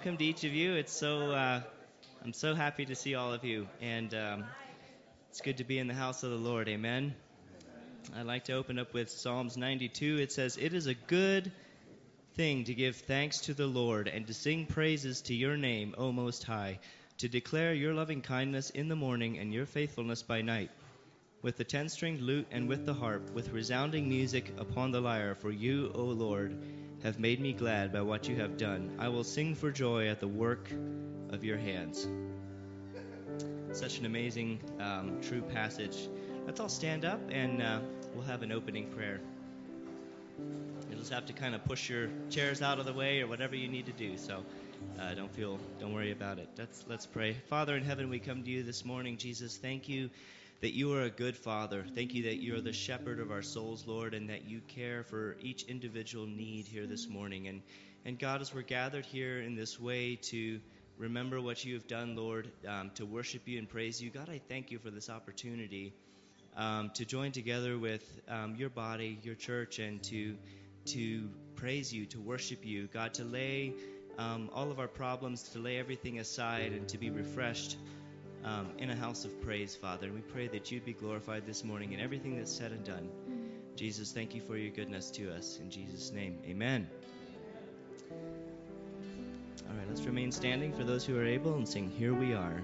welcome, to each of you. It's so uh, I'm so happy to see all of you, and um, it's good to be in the house of the Lord. Amen. I'd like to open up with Psalms 92. It says, "It is a good thing to give thanks to the Lord and to sing praises to your name, O Most High, to declare your loving kindness in the morning and your faithfulness by night." With the ten stringed lute and with the harp, with resounding music upon the lyre, for you, O Lord, have made me glad by what you have done. I will sing for joy at the work of your hands. Such an amazing, um, true passage. Let's all stand up and uh, we'll have an opening prayer. You'll just have to kind of push your chairs out of the way or whatever you need to do. So uh, don't feel, don't worry about it. Let's let's pray. Father in heaven, we come to you this morning, Jesus. Thank you that you are a good father. Thank you that you're the shepherd of our souls, Lord, and that you care for each individual need here this morning. And, and God, as we're gathered here in this way to remember what you have done, Lord, um, to worship you and praise you, God, I thank you for this opportunity um, to join together with um, your body, your church, and to, to praise you, to worship you. God, to lay um, all of our problems, to lay everything aside, and to be refreshed um, in a house of praise, Father. And we pray that you'd be glorified this morning in everything that's said and done. Jesus, thank you for your goodness to us. In Jesus' name, amen. All right, let's remain standing for those who are able and sing Here We Are.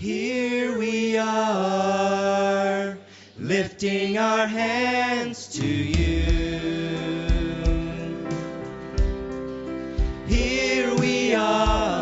Here we are, lifting our hands to you. Here we are,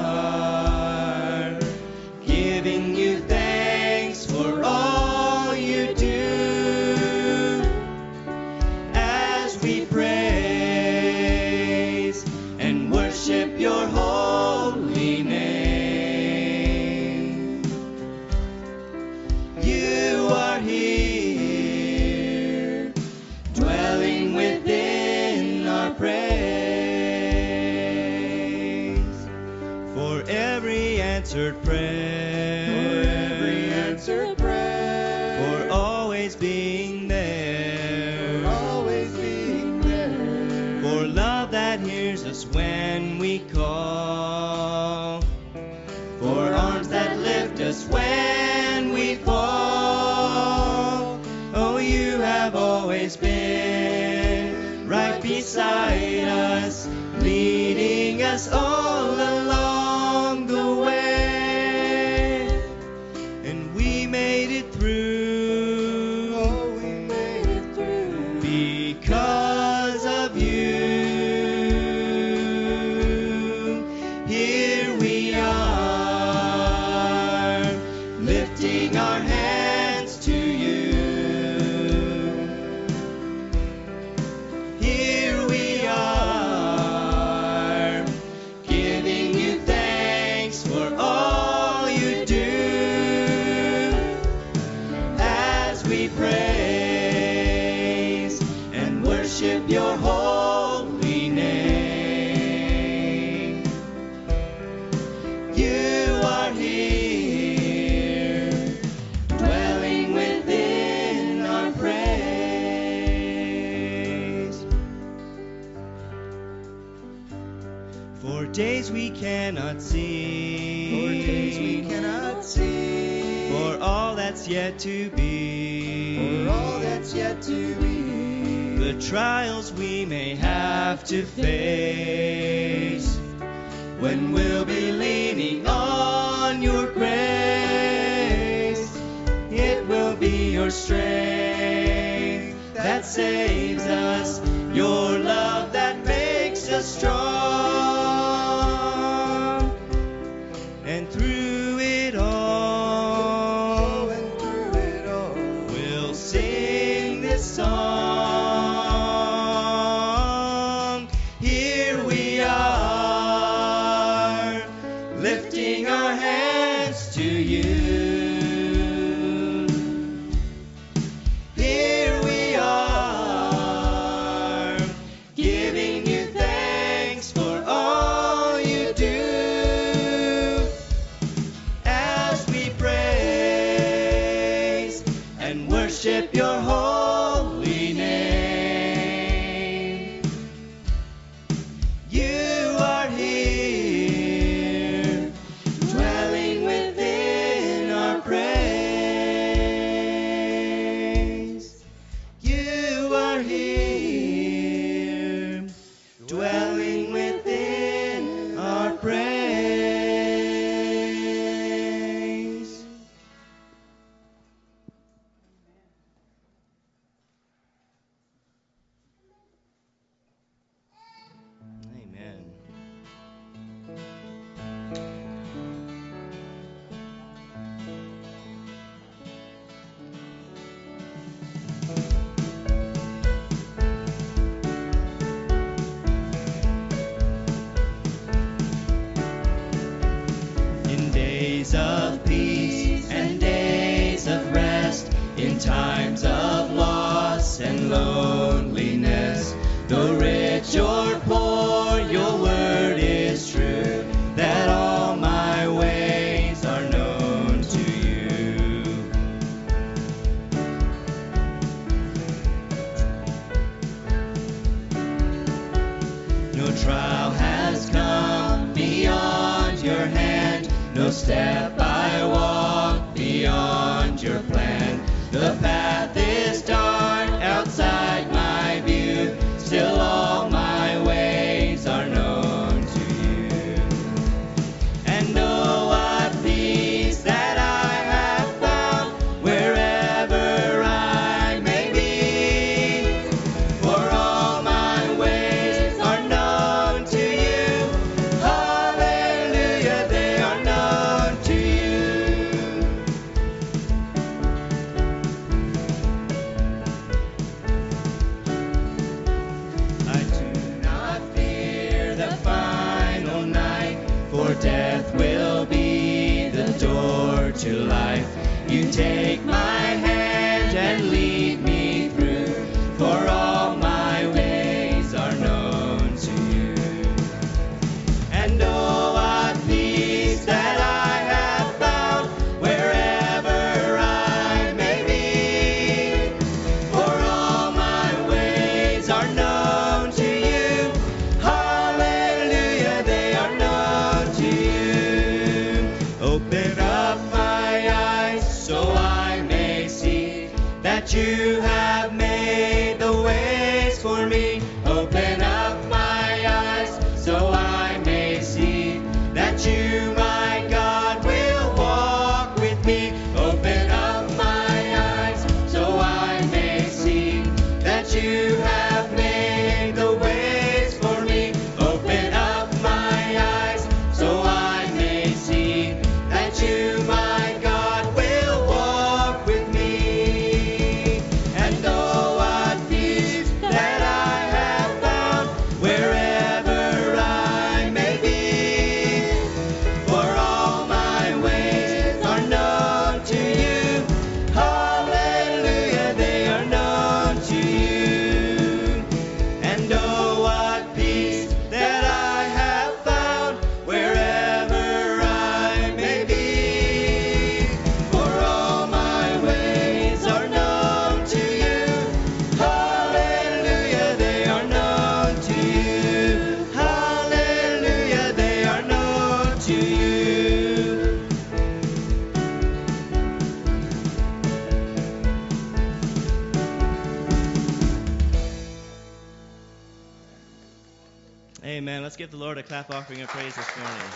the Lord a clap offering of praise this morning.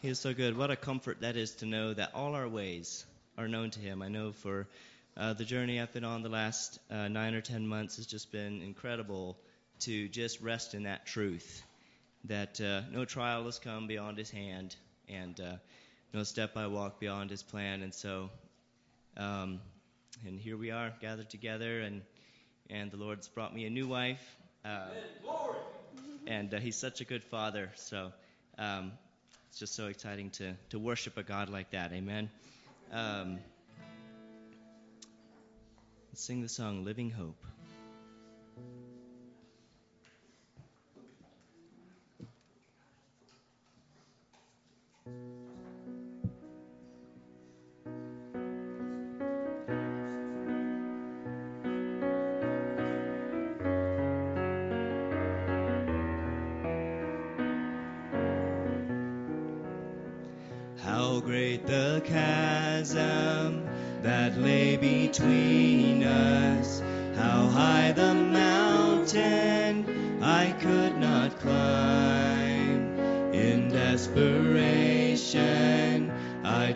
He is so good. What a comfort that is to know that all our ways are known to Him. I know for uh, the journey I've been on the last uh, nine or ten months has just been incredible to just rest in that truth that uh, no trial has come beyond His hand and uh, no step I walk beyond His plan. And so, um, and here we are gathered together, and and the Lord's brought me a new wife. Uh, and uh, He's such a good Father. So. Um, it's just so exciting to, to worship a God like that. Amen. Um, let's sing the song Living Hope. How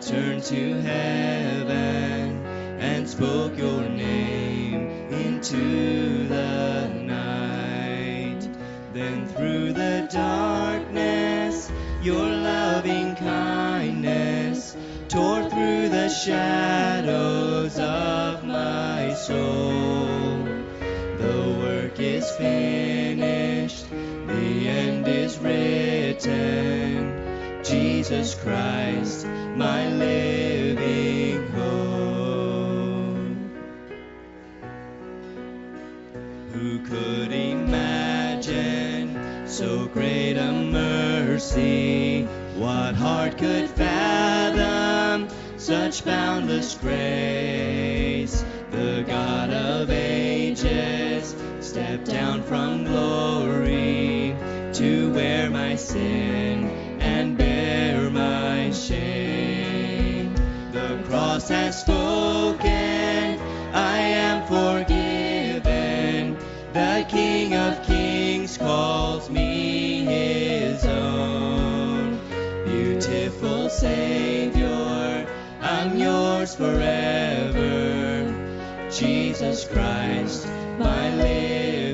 turned to heaven and spoke your name into the night. Then through the darkness, your loving kindness tore through the shadows of my soul. The work is finished, the end is written. Jesus Christ, my living hope. Who could imagine so great a mercy? What heart could fathom such boundless grace? The God of ages stepped down from glory to wear my sin has spoken, I am forgiven. The King of Kings calls me his own. Beautiful Savior, I'm yours forever. Jesus Christ, my living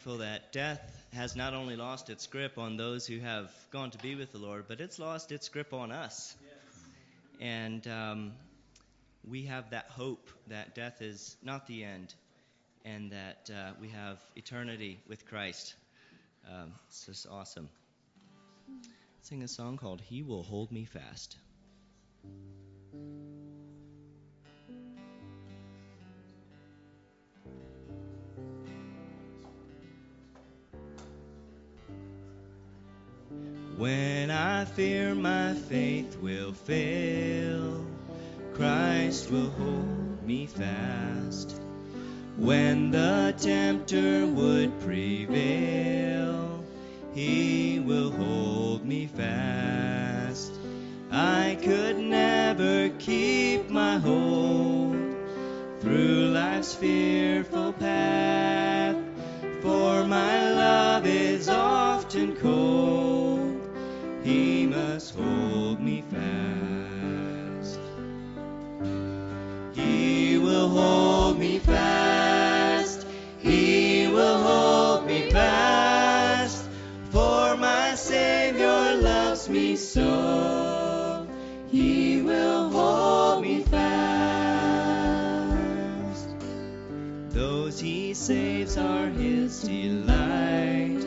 thankful that death has not only lost its grip on those who have gone to be with the Lord, but it's lost its grip on us. And um, we have that hope that death is not the end and that uh, we have eternity with Christ. Um, it's just awesome. Sing a song called He Will Hold Me Fast. When I fear my faith will fail, Christ will hold me fast. When the tempter would prevail, he will hold me fast. I could never keep my hold through life's fearful path, for my love is often cold. Hold me fast. He will hold me fast. He will hold me fast. For my Savior loves me so. He will hold me fast. Those he saves are his delight.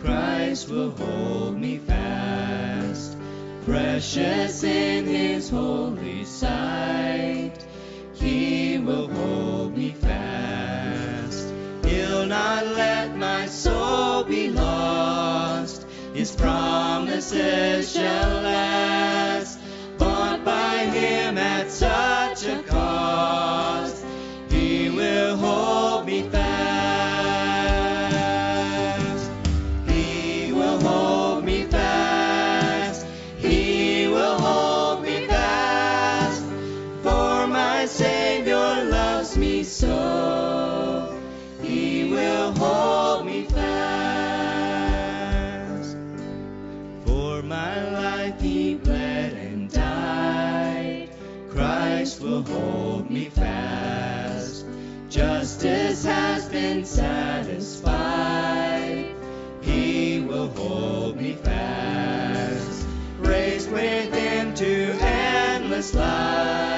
Christ will hold me fast precious in his holy sight. He will hold me fast. He'll not let my soul be lost. His promises shall last. Bought by him at sight. justice has been satisfied. He will hold me fast, raised with him to endless life.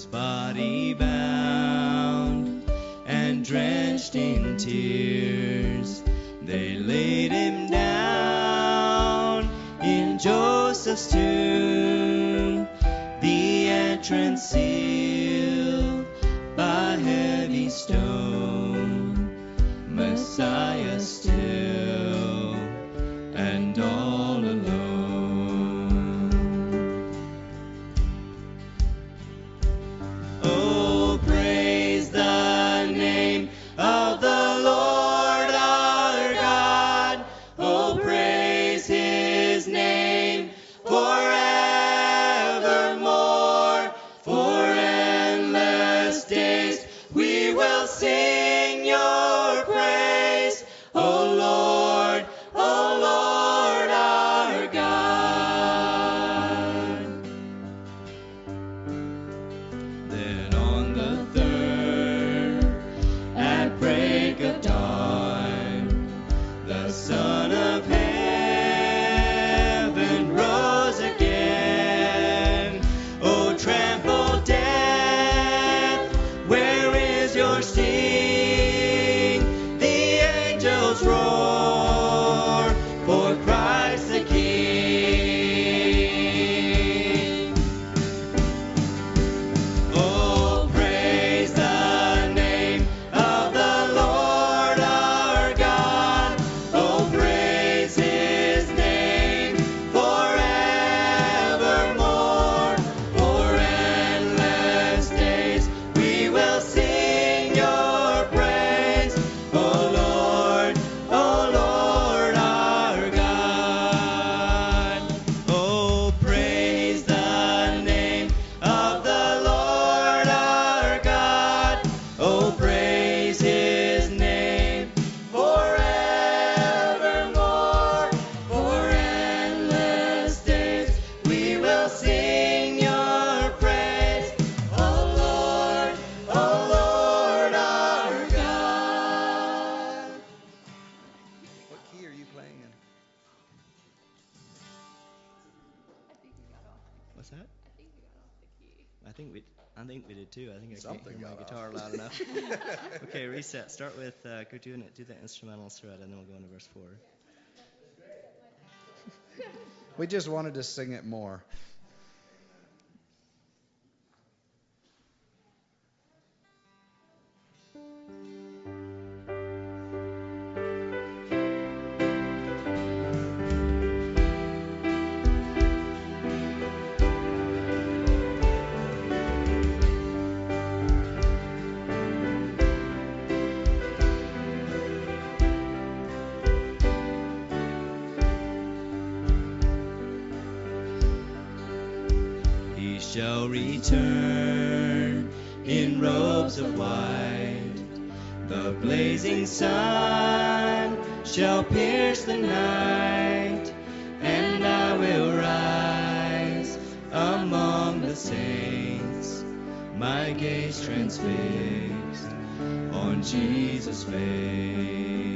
his body bound and drenched in tears. They laid him down in Joseph's tomb. Start with uh, go do it. Do the instrumental thread, and then we'll go into verse four. We just wanted to sing it more. Shall return in robes of white. The blazing sun shall pierce the night, and I will rise among the saints, my gaze transfixed on Jesus' face.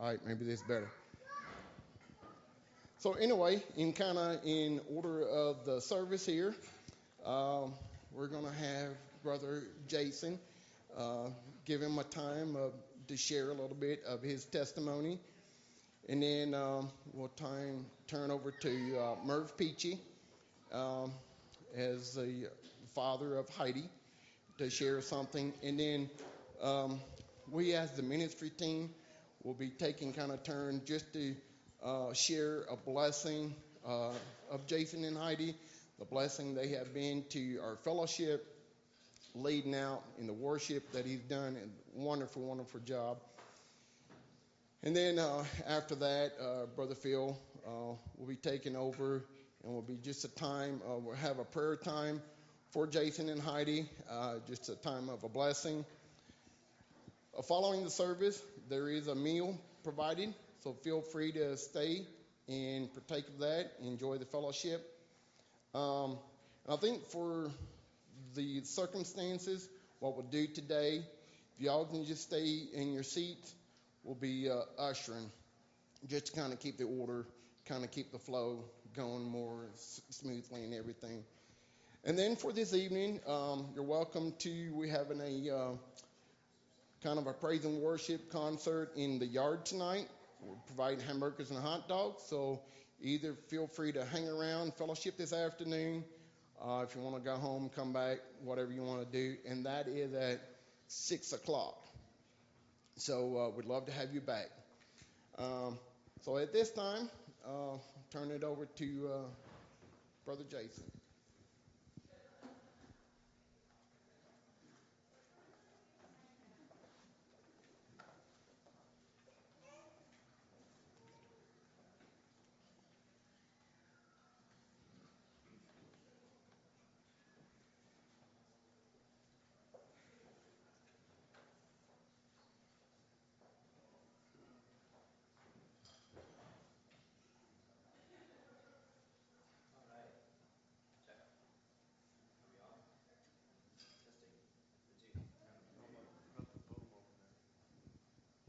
All right, maybe this is better. So anyway, in kind of in order of the service here, um, we're to have Brother Jason uh, give him a time of, to share a little bit of his testimony, and then um, we'll time turn over to uh, Merv Peachy um, as the father of Heidi, to share something. And then um, we, as the ministry team, will be taking kind of turn just to uh, share a blessing uh, of Jason and Heidi, the blessing they have been to our fellowship, leading out in the worship that he's done. A wonderful, wonderful job. And then uh, after that, uh, Brother Phil uh, will be taking over, and will be just a time. We'll have a prayer time for Jason and Heidi, uh, just a time of a blessing. Following the service, there is a meal provided, so feel free to stay and partake of that. Enjoy the fellowship. Um, I think for the circumstances, what we'll do today, if y'all can just stay in your seats, we'll be uh, ushering, just to kind of keep the order, kind of keep the flow going more s- smoothly and everything. And then for this evening, um, you're welcome to, we're having a uh, kind of a praise and worship concert in the yard tonight. We're providing hamburgers and hot dogs, so either feel free to hang around, fellowship this afternoon. Uh, if you want to go home, come back, whatever you want to do. And that is at 6 o'clock. So uh, we'd love to have you back. Um, so at this time, uh, turn it over to uh, Brother Jason.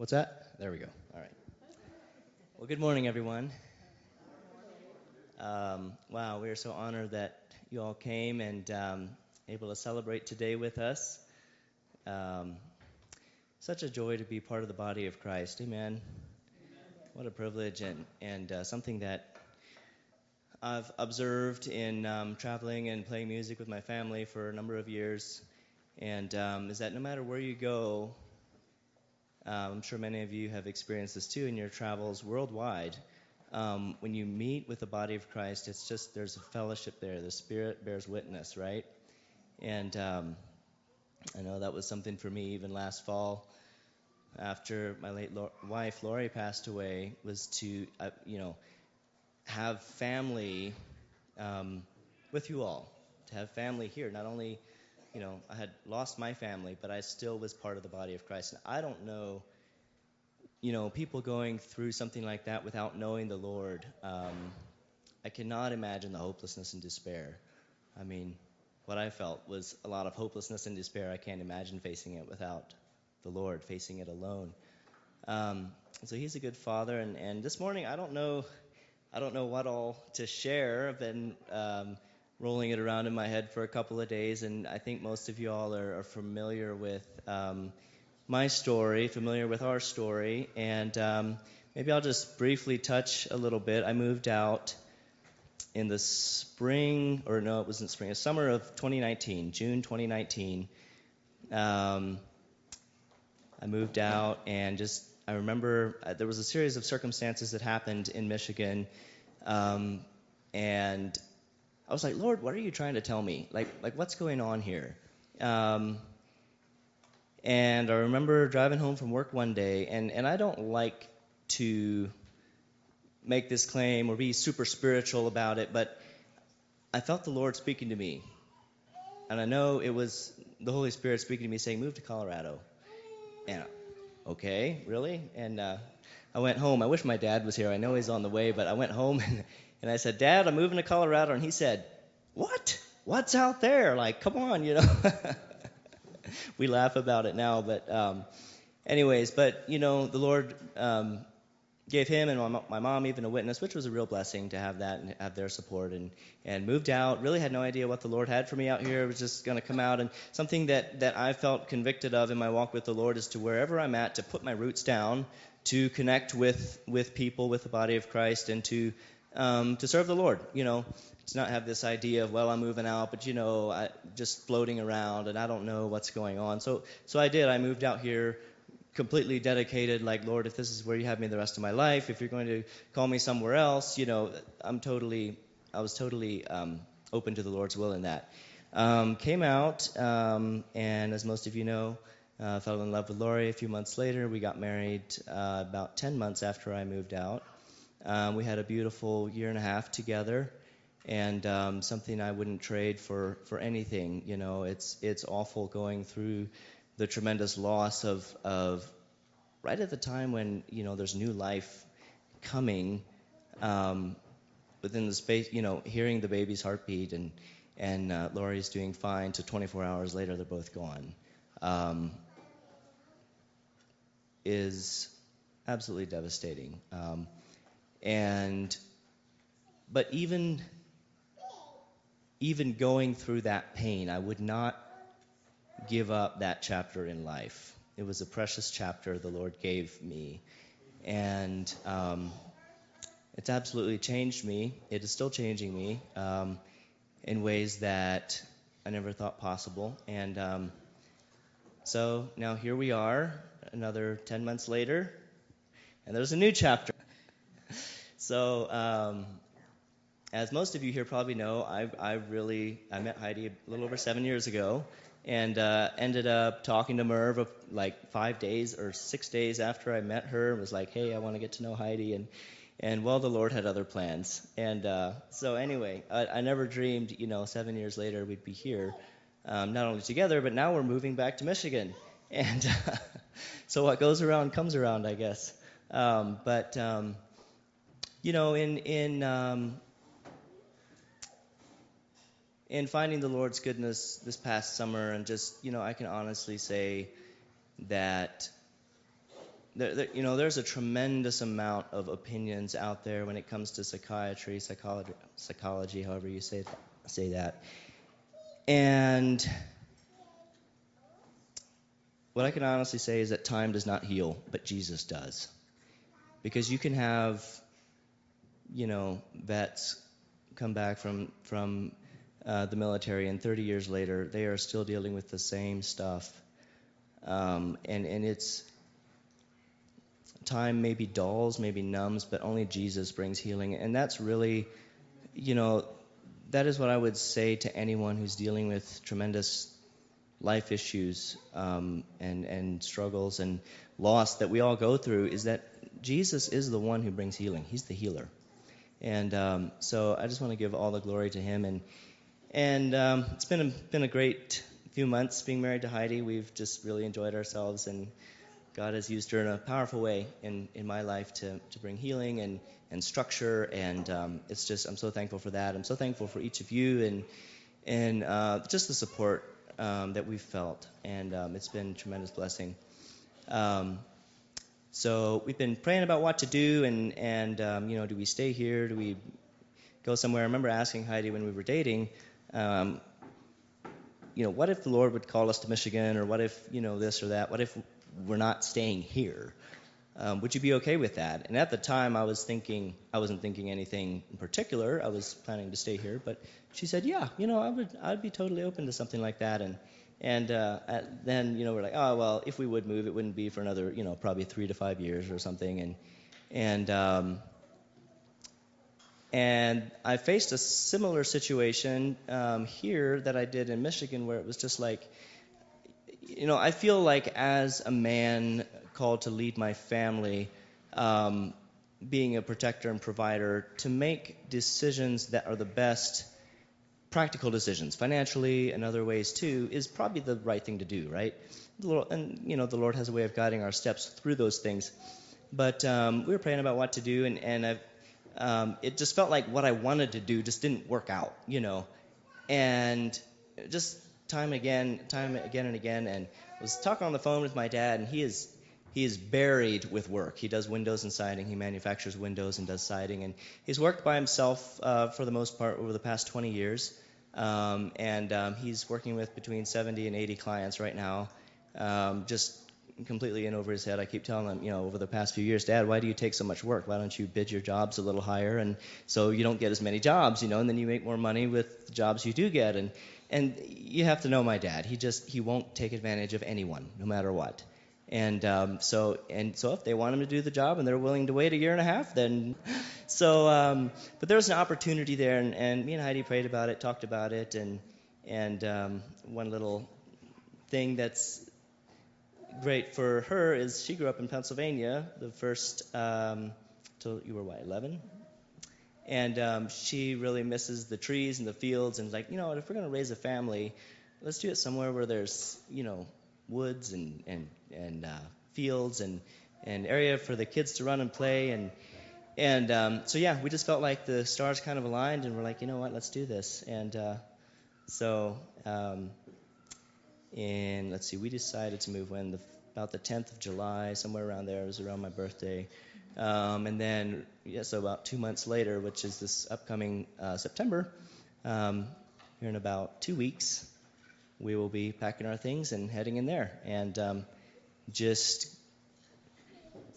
What's that? There we go. All right. Well, good morning, everyone. Um, wow, we are so honored that you all came and um, able to celebrate today with us. Um, such a joy to be part of the body of Christ. Amen. What a privilege and and uh, something that I've observed in um, traveling and playing music with my family for a number of years, and um, is that no matter where you go, um, I'm sure many of you have experienced this too in your travels worldwide. Um, when you meet with the body of Christ, it's just there's a fellowship there. The Spirit bears witness, right? And um, I know that was something for me even last fall after my late lo- wife Lori passed away was to uh, you know have family um, with you all to have family here not only you know I had lost my family but I still was part of the body of Christ and I don't know you know people going through something like that without knowing the Lord um, I cannot imagine the hopelessness and despair I mean what I felt was a lot of hopelessness and despair I can't imagine facing it without the Lord, facing it alone. Um, so He's a good Father, and, and this morning I don't know, I don't know what all to share. I've been um, rolling it around in my head for a couple of days, and I think most of you all are, are familiar with um, my story, familiar with our story, and um, maybe I'll just briefly touch a little bit. I moved out in the spring, or no, it wasn't spring, a summer of 2019, June 2019. Um, I moved out and just I remember uh, there was a series of circumstances that happened in Michigan, um, and I was like, Lord, what are you trying to tell me? Like, like what's going on here? Um, and I remember driving home from work one day, and, and I don't like to make this claim or be super spiritual about it, but I felt the Lord speaking to me. And I know it was the Holy Spirit speaking to me saying, Move to Colorado. And okay, really? And uh, I went home. I wish my dad was here. I know he's on the way, but I went home and, and I said, Dad, I'm moving to Colorado. And he said, What? What's out there? Like, come on, you know. we laugh about it now, but um, anyways, but you know, the Lord um, gave him and my, mom even a witness, which was a real blessing to have that and have their support. And and moved out. Really had no idea what the Lord had for me out here. It was just going to come out. And something that that I felt convicted of in my walk with the Lord is to wherever I'm at to put my roots down, to connect with with people, with the body of Christ, and to um, to serve the Lord. You know, to not have this idea of well I'm moving out, but you know I just floating around and I don't know what's going on. So so I did. I moved out here completely dedicated like lord if this is where you have me the rest of my life if you're going to call me somewhere else you know i'm totally i was totally um, open to the lord's will in that um, came out um, and as most of you know uh, fell in love with lori a few months later we got married uh, about 10 months after i moved out um, we had a beautiful year and a half together and um, something i wouldn't trade for for anything you know. It's it's awful going through the tremendous loss of, of right at the time when you know there's new life coming um, within the space you know hearing the baby's heartbeat and and uh, Lori's doing fine to 24 hours later they're both gone. Um, is absolutely devastating. Um, and but even even going through that pain I would not give up that chapter in life. It was a precious chapter the Lord gave me. And um, it's absolutely changed me. It is still changing me um, in ways that I never thought possible. And um, so now here we are, another 10 months later, and there's a new chapter. So, um, as most of you here probably know, I, I really I met Heidi a little over seven years ago, and uh, ended up talking to Merv like five days or six days after I met her. and Was like, hey, I want to get to know Heidi, and and well, the Lord had other plans. And uh, so anyway, I, I never dreamed, you know, seven years later we'd be here, um, not only together, but now we're moving back to Michigan. And uh, so what goes around comes around, I guess. Um, but um, you know, in in um, in finding the Lord's goodness this past summer, and just, you know, I can honestly say that, there, there, you know, there's a tremendous amount of opinions out there when it comes to psychiatry, psychology, psychology however you say, say that. And what I can honestly say is that time does not heal, but Jesus does. Because you can have, you know, vets come back from, from uh, the military, and 30 years later, they are still dealing with the same stuff. Um, and, and it's time maybe dulls, maybe numbs, but only Jesus brings healing. And that's really, you know, that is what I would say to anyone who's dealing with tremendous life issues um, and, and struggles and loss that we all go through is that Jesus is the one who brings healing. He's the healer. And um, so I just want to give all the glory to him. And and um, it's been a, been a great few months being married to Heidi. We've just really enjoyed ourselves, and God has used her in a powerful way in, in my life to, to bring healing and, and structure. And um, it's just, I'm so thankful for that. I'm so thankful for each of you and, and uh, just the support um, that we've felt. And um, it's been a tremendous blessing. Um, so we've been praying about what to do, and, and um, you know, do we stay here? Do we go somewhere? I remember asking Heidi when we were dating, um, you know, what if the Lord would call us to Michigan, or what if, you know, this or that? What if we're not staying here? Um, would you be okay with that? And at the time, I was thinking, I wasn't thinking anything in particular. I was planning to stay here, but she said, yeah, you know, I would, I'd be totally open to something like that. And and uh, then, you know, we're like, oh well, if we would move, it wouldn't be for another, you know, probably three to five years or something. And and um, and I faced a similar situation um, here that I did in Michigan, where it was just like, you know, I feel like as a man called to lead my family, um, being a protector and provider, to make decisions that are the best practical decisions, financially and other ways too, is probably the right thing to do, right? And you know, the Lord has a way of guiding our steps through those things. But um, we were praying about what to do, and, and um, it just felt like what I wanted to do just didn't work out, you know. And just time again, time again and again, and I was talking on the phone with my dad, and he is he is buried with work. He does windows and siding. He manufactures windows and does siding, and he's worked by himself uh, for the most part over the past 20 years. Um, and um, he's working with between 70 and 80 clients right now, um, just completely in over his head. I keep telling him, you know, over the past few years, Dad, why do you take so much work? Why don't you bid your jobs a little higher, and so you don't get as many jobs, you know, and then you make more money with the jobs you do get. And and you have to know my dad. He just he won't take advantage of anyone, no matter what. And um, so and so if they want him to do the job and they're willing to wait a year and a half, then so. Um, but there was an opportunity there, and, and me and Heidi prayed about it, talked about it, and and um, one little thing that's great for her is she grew up in Pennsylvania, the first um, till you were what 11, and um, she really misses the trees and the fields and like you know if we're to raise a family, let's do it somewhere where there's you know woods and and and uh, fields and and area for the kids to run and play and and um, so yeah we just felt like the stars kind of aligned and we're like you know what let's do this. And uh, so um, in let's see we decided to move when the about the 10th of July somewhere around there it was around my birthday. Um, and then yeah so about two months later which is this upcoming uh, September um, here in about two weeks we will be packing our things and heading in there and um, just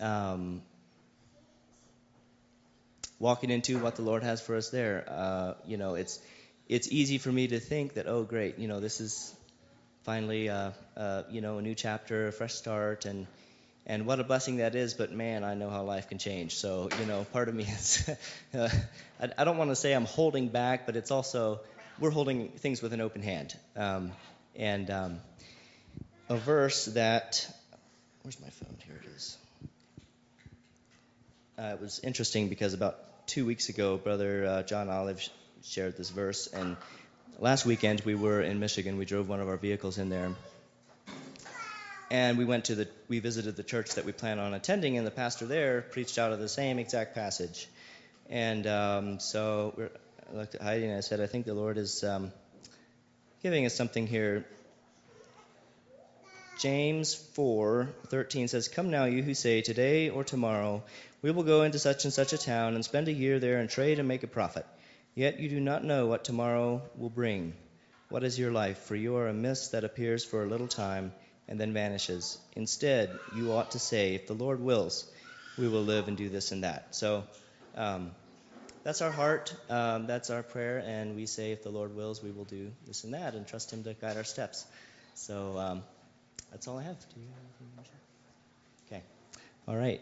um, walking into what the Lord has for us there. Uh, you know, it's it's easy for me to think that oh great, you know, this is finally uh, uh, you know a new chapter, a fresh start, and and what a blessing that is. But man, I know how life can change. So you know, part of me is uh, I, I don't want to say I'm holding back, but it's also we're holding things with an open hand. Um, and um, a verse that where's my phone? Here it is. Uh, it was interesting because about two weeks ago, Brother uh, John Olive sh- shared this verse, and last weekend we were in Michigan. We drove one of our vehicles in there, and we went to the we visited the church that we plan on attending, and the pastor there preached out of the same exact passage. And um, so I looked at Heidi and I said, I think the Lord is um, giving us something here. James 4:13 says, "Come now, you who say, today or tomorrow we will go into such and such a town and spend a year there and trade and make a profit. Yet you do not know what tomorrow will bring. What is your life? For you are a mist that appears for a little time and then vanishes. Instead, you ought to say, if the Lord wills, we will live and do this and that." So. Um, that's our heart. Um, that's our prayer, and we say, if the Lord wills, we will do this and that, and trust Him to guide our steps. So um, that's all I have. Okay. All right.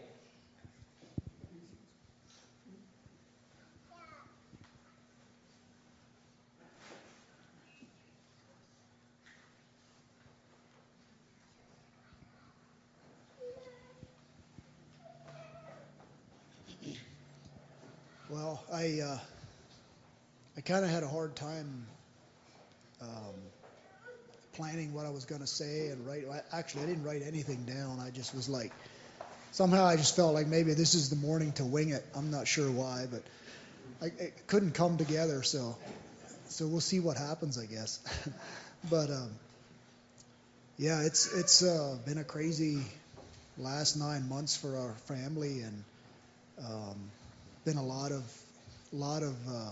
Well, I uh, I kind of had a hard time um, planning what I was going to say and write. Actually, I didn't write anything down. I just was like, somehow I just felt like maybe this is the morning to wing it. I'm not sure why, but I, it couldn't come together. So, so we'll see what happens, I guess. but um, yeah, it's it's uh, been a crazy last nine months for our family and. Um, been a lot of lot of uh,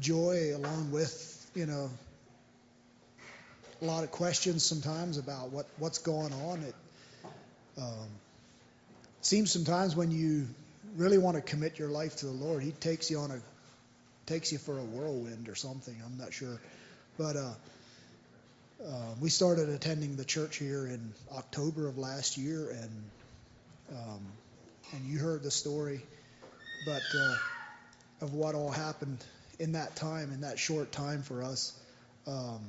joy along with you know a lot of questions sometimes about what what's going on. It um, seems sometimes when you really want to commit your life to the Lord, He takes you on a takes you for a whirlwind or something. I'm not sure, but uh, uh, we started attending the church here in October of last year, and um, and you heard the story, but uh, of what all happened in that time, in that short time for us. Um,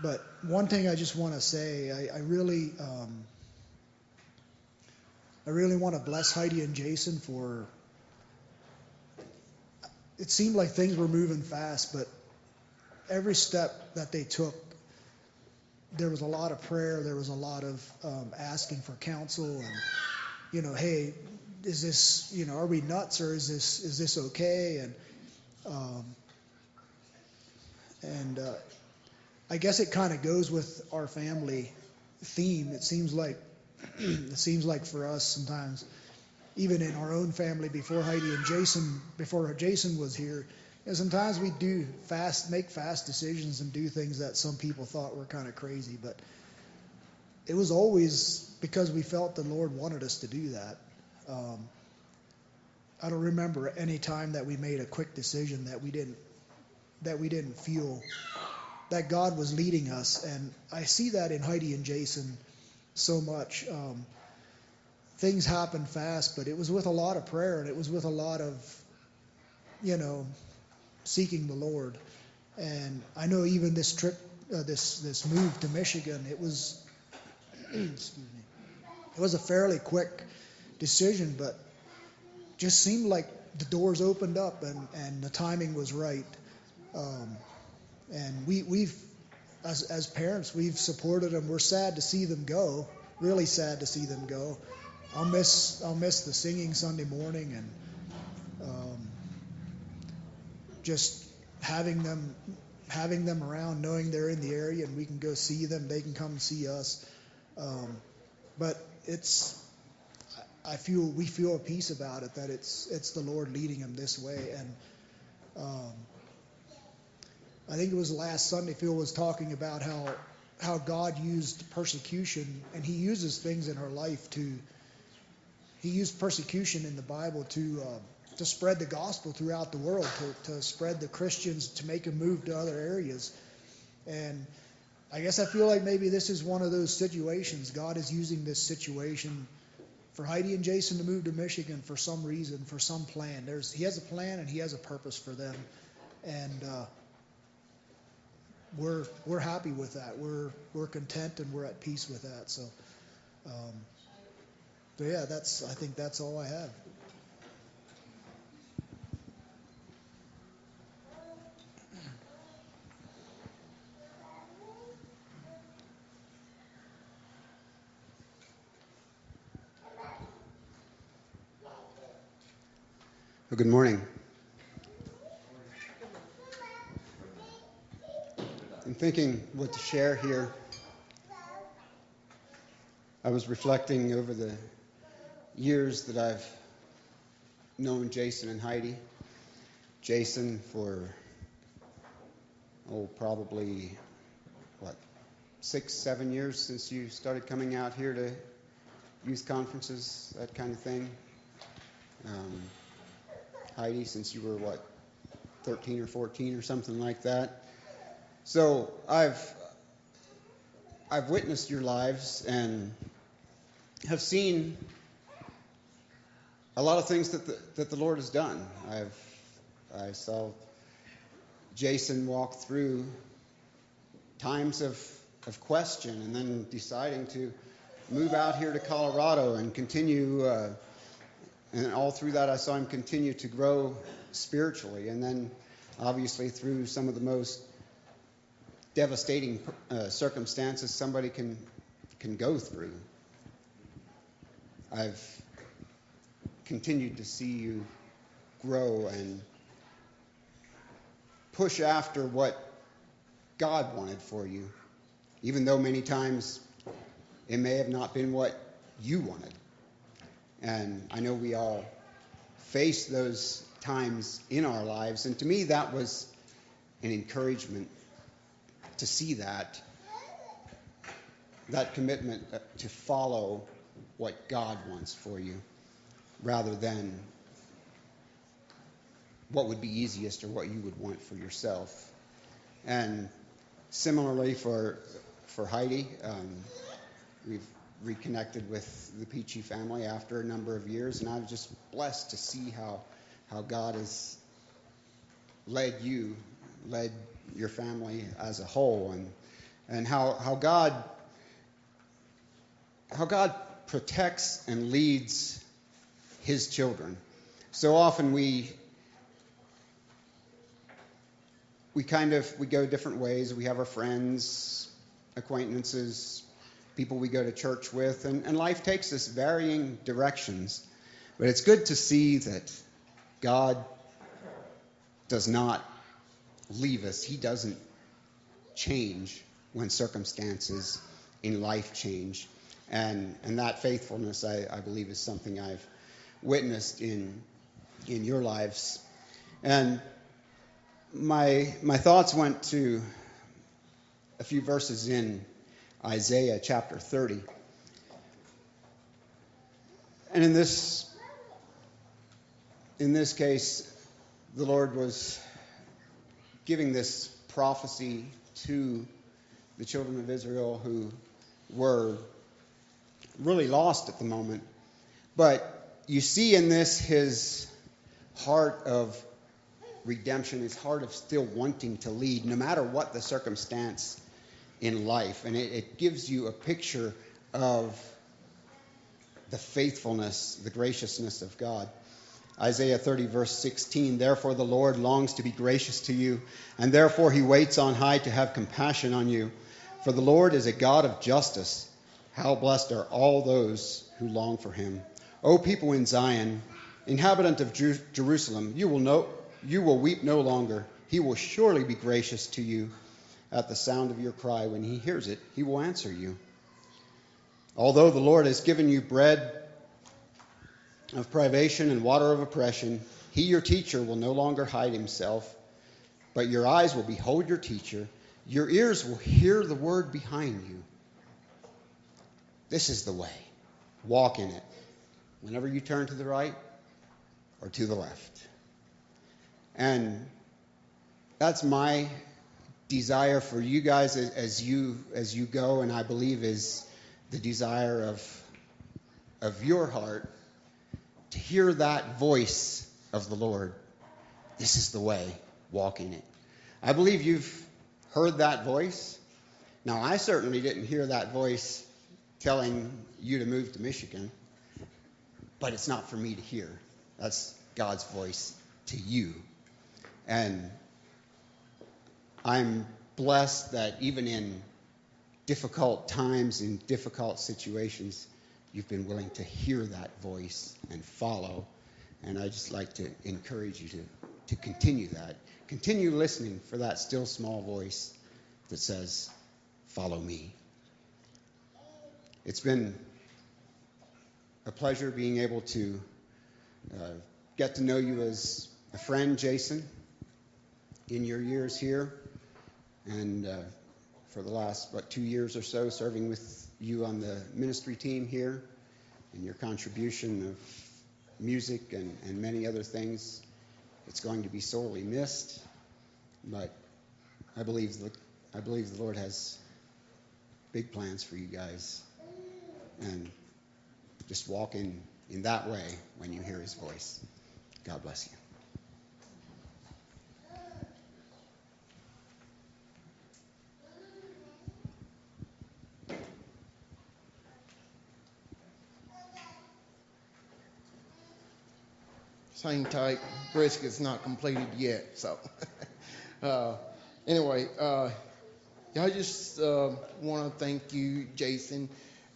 but one thing I just want to say, I, I really, um, I really want to bless Heidi and Jason for. It seemed like things were moving fast, but every step that they took, there was a lot of prayer. There was a lot of um, asking for counsel and you know, hey, is this, you know, are we nuts or is this is this okay? And um, and uh, I guess it kind of goes with our family theme. It seems like it seems like for us sometimes, even in our own family, before Heidi and Jason, before Jason was here, and sometimes we do fast, make fast decisions and do things that some people thought were kind of crazy. But it was always because we felt the Lord wanted us to do that. Um, I don't remember any time that we made a quick decision that we didn't that we didn't feel that God was leading us, and I see that in Heidi and Jason so much. Um, things happen fast, but it was with a lot of prayer and it was with a lot of, you know, seeking the Lord. And I know even this trip, uh, this this move to Michigan, it was, excuse me, it was a fairly quick decision, but just seemed like the doors opened up and, and the timing was right. Um, and we, we've, as, as parents, we've supported them. We're sad to see them go, really sad to see them go. I'll miss, I'll miss the singing Sunday morning and um, just having them, having them around, knowing they're in the area and we can go see them. They can come see us. Um, but it's, I feel we feel a peace about it that it's it's the Lord leading them this way, and um, I think it was last Sunday Phil was talking about how how God used persecution, and He uses things in our life to. He used persecution in the Bible to uh, to spread the gospel throughout the world, to to spread the Christians, to make them move to other areas, and. I guess I feel like maybe this is one of those situations. God is using this situation for Heidi and Jason to move to Michigan for some reason, for some plan. There's he has a plan and he has a purpose for them, and uh, we're we're happy with that. We're we're content and we're at peace with that. So, um, but yeah, that's I think that's all I have. Good morning. I'm thinking what to share here. I was reflecting over the years that I've known Jason and Heidi. Jason for, oh, probably, what, six, seven years since you started coming out here to youth conferences, that kind of thing. Um, Heidi, since you were what, 13 or 14 or something like that. So I've I've witnessed your lives and have seen a lot of things that the, that the Lord has done. I've I saw Jason walk through times of of question and then deciding to move out here to Colorado and continue. Uh, and all through that, I saw him continue to grow spiritually. And then, obviously, through some of the most devastating uh, circumstances somebody can can go through. I've continued to see you grow and push after what God wanted for you, even though many times it may have not been what you wanted. And I know we all face those times in our lives. And to me, that was an encouragement to see that, that commitment to follow what God wants for you rather than what would be easiest or what you would want for yourself. And similarly for, for Heidi, um, we've reconnected with the Peachy family after a number of years, and I was just blessed to see how how God has led you, led your family as a whole, and and how how God how God protects and leads His children. So often we we kind of we go different ways. We have our friends, acquaintances, people we go to church with, and, and life takes us varying directions. But it's good to see that God does not leave us, He doesn't change when circumstances in life change. And, and that faithfulness, I, I believe, is something I've witnessed in, in your lives. And my, my thoughts went to a few verses in Isaiah chapter 30. And in this in this case, the Lord was giving this prophecy to the children of Israel who were really lost at the moment. But you see in this his heart of redemption, his heart of still wanting to lead, no matter what the circumstance in life. And it, it gives you a picture of the faithfulness, the graciousness of God. Isaiah 30, verse 16 Therefore the Lord longs to be gracious to you, and therefore he waits on high to have compassion on you. For the Lord is a God of justice. How blessed are all those who long for him. O people in Zion, inhabitant of Jer- Jerusalem, you will, know, you will weep no longer. He will surely be gracious to you at the sound of your cry. When he hears it, he will answer you. Although the Lord has given you bread of privation and water of oppression, he, your teacher, will no longer hide himself, but your eyes will behold your teacher, your ears will hear the word behind you. This is the way. Walk in it. Whenever you turn to the right or to the left. And that's my desire for you guys as, you as you go, and I believe is the desire of of your heart to hear that voice of the Lord. This is the way, walk in it. I believe you've heard that voice. Now, I certainly didn't hear that voice telling you to move to Michigan, but it's not for me to hear. That's God's voice to you. And I'm blessed that even in difficult times, in difficult situations, you've been willing to hear that voice and follow. And I just like to encourage you to, to continue that. Continue listening for that still small voice that says, Follow me. It's been a pleasure being able to uh, get to know you as a friend, Jason, in your years here. And uh, for the last, what, two years or so, serving with you on the ministry team here and your contribution of music and, and many other things. It's going to be sorely missed, but I believe the, I believe the Lord has big plans for you guys. And just walk in, in that way when you hear his voice. God bless you. Same type. Brisket's not completed yet. So, uh, anyway, uh, I just uh, want to thank you, Jason,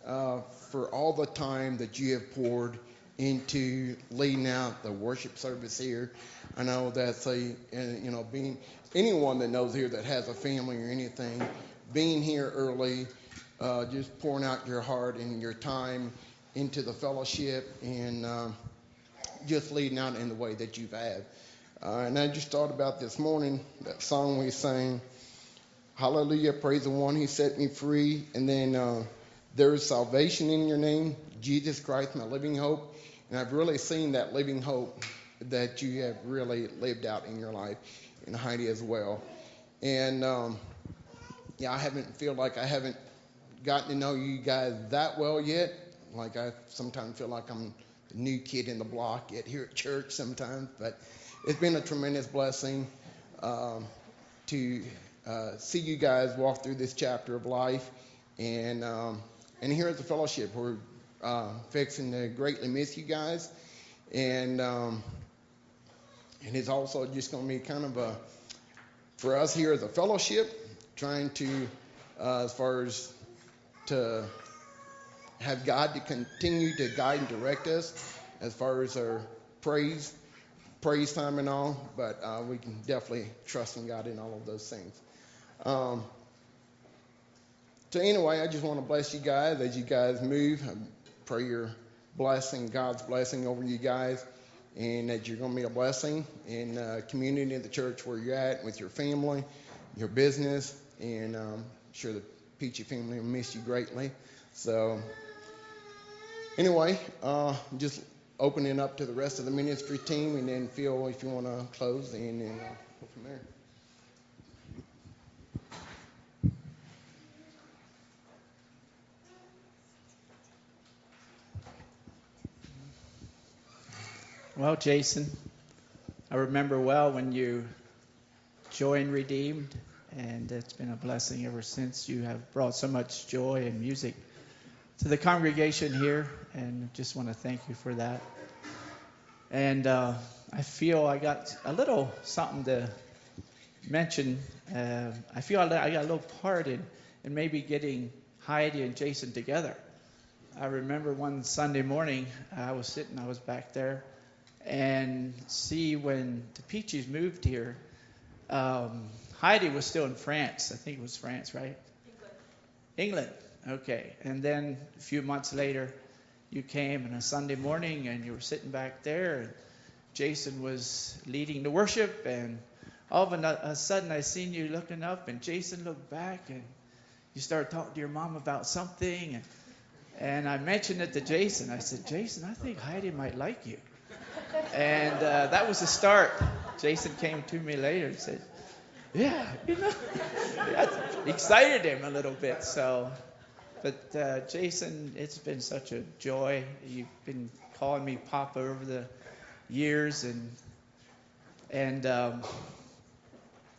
uh, for all the time that you have poured into leading out the worship service here. I know that's a, you know, being anyone that knows here that has a family or anything, being here early, uh, just pouring out your heart and your time into the fellowship and. Just leading out in the way that you've had. Uh, and I just thought about this morning that song we sang, Hallelujah, praise the one who set me free. And then uh, there is salvation in your name, Jesus Christ, my living hope. And I've really seen that living hope that you have really lived out in your life, and Heidi as well. And um, yeah, I haven't feel like I haven't gotten to know you guys that well yet. Like I sometimes feel like I'm new kid in the block yet here at church sometimes, but it's been a tremendous blessing um, to uh, see you guys walk through this chapter of life. And um, and here at the fellowship, we're uh, fixing to greatly miss you guys, and um, and it's also just going to be kind of a for us here as a fellowship, trying to uh, as far as to have God to continue to guide and direct us as far as our praise, praise time and all, but uh, we can definitely trust in God in all of those things. Um, so anyway, I just want to bless you guys as you guys move. I pray your blessing, God's blessing over you guys, and that you're going to be a blessing in the community, in the church where you're at, with your family, your business, and um, sure the Peachy family will miss you greatly. So, anyway, uh, just opening up to the rest of the ministry team, and then Phil, if you want to close, and then uh, go from there. Well, Jason, I remember well when you joined Redeemed, and it's been a blessing ever since. You have brought so much joy and music to the congregation here, and just want to thank you for that. And uh, I feel I got a little something to mention. Uh, I feel I got a little part in, in maybe getting Heidi and Jason together. I remember one Sunday morning, I was sitting, I was back there, and see when the Peaches moved here, um, Heidi was still in France. I think it was France, right? England. England. Okay. And then a few months later, you came on a Sunday morning and you were sitting back there. And Jason was leading the worship, and all of a sudden I seen you looking up, and Jason looked back, and you started talking to your mom about something. And, and I mentioned it to Jason. I said, Jason, I think Heidi might like you. And uh, that was the start. Jason came to me later and said, Yeah, you know, that excited him a little bit. So, but uh, Jason, it's been such a joy. You've been calling me Papa over the years, and and um,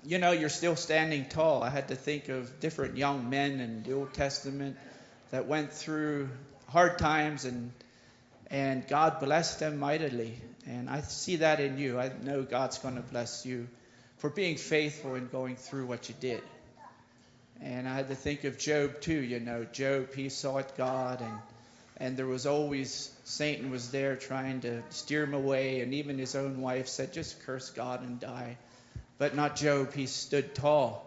you know, you're still standing tall. I had to think of different young men in the Old Testament that went through hard times and and God blessed them mightily. And I see that in you. I know God's going to bless you for being faithful and going through what you did. And I had to think of Job too. You know, Job he sought God, and and there was always Satan was there trying to steer him away, and even his own wife said, "Just curse God and die." But not Job. He stood tall.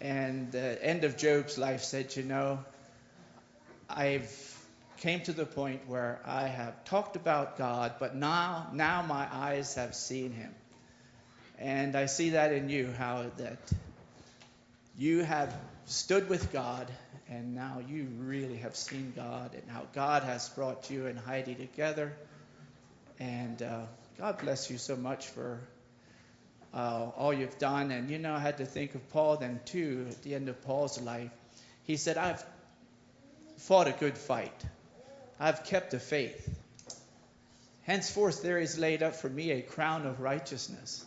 And the end of Job's life said, "You know, I've came to the point where I have talked about God, but now now my eyes have seen him. And I see that in you, how that you have stood with God and now you really have seen God and how God has brought you and Heidi together. And uh, God bless you so much for uh, all you've done. And you know, I had to think of Paul then too, at the end of Paul's life. He said, I've fought a good fight. I've kept the faith. Henceforth there is laid up for me a crown of righteousness,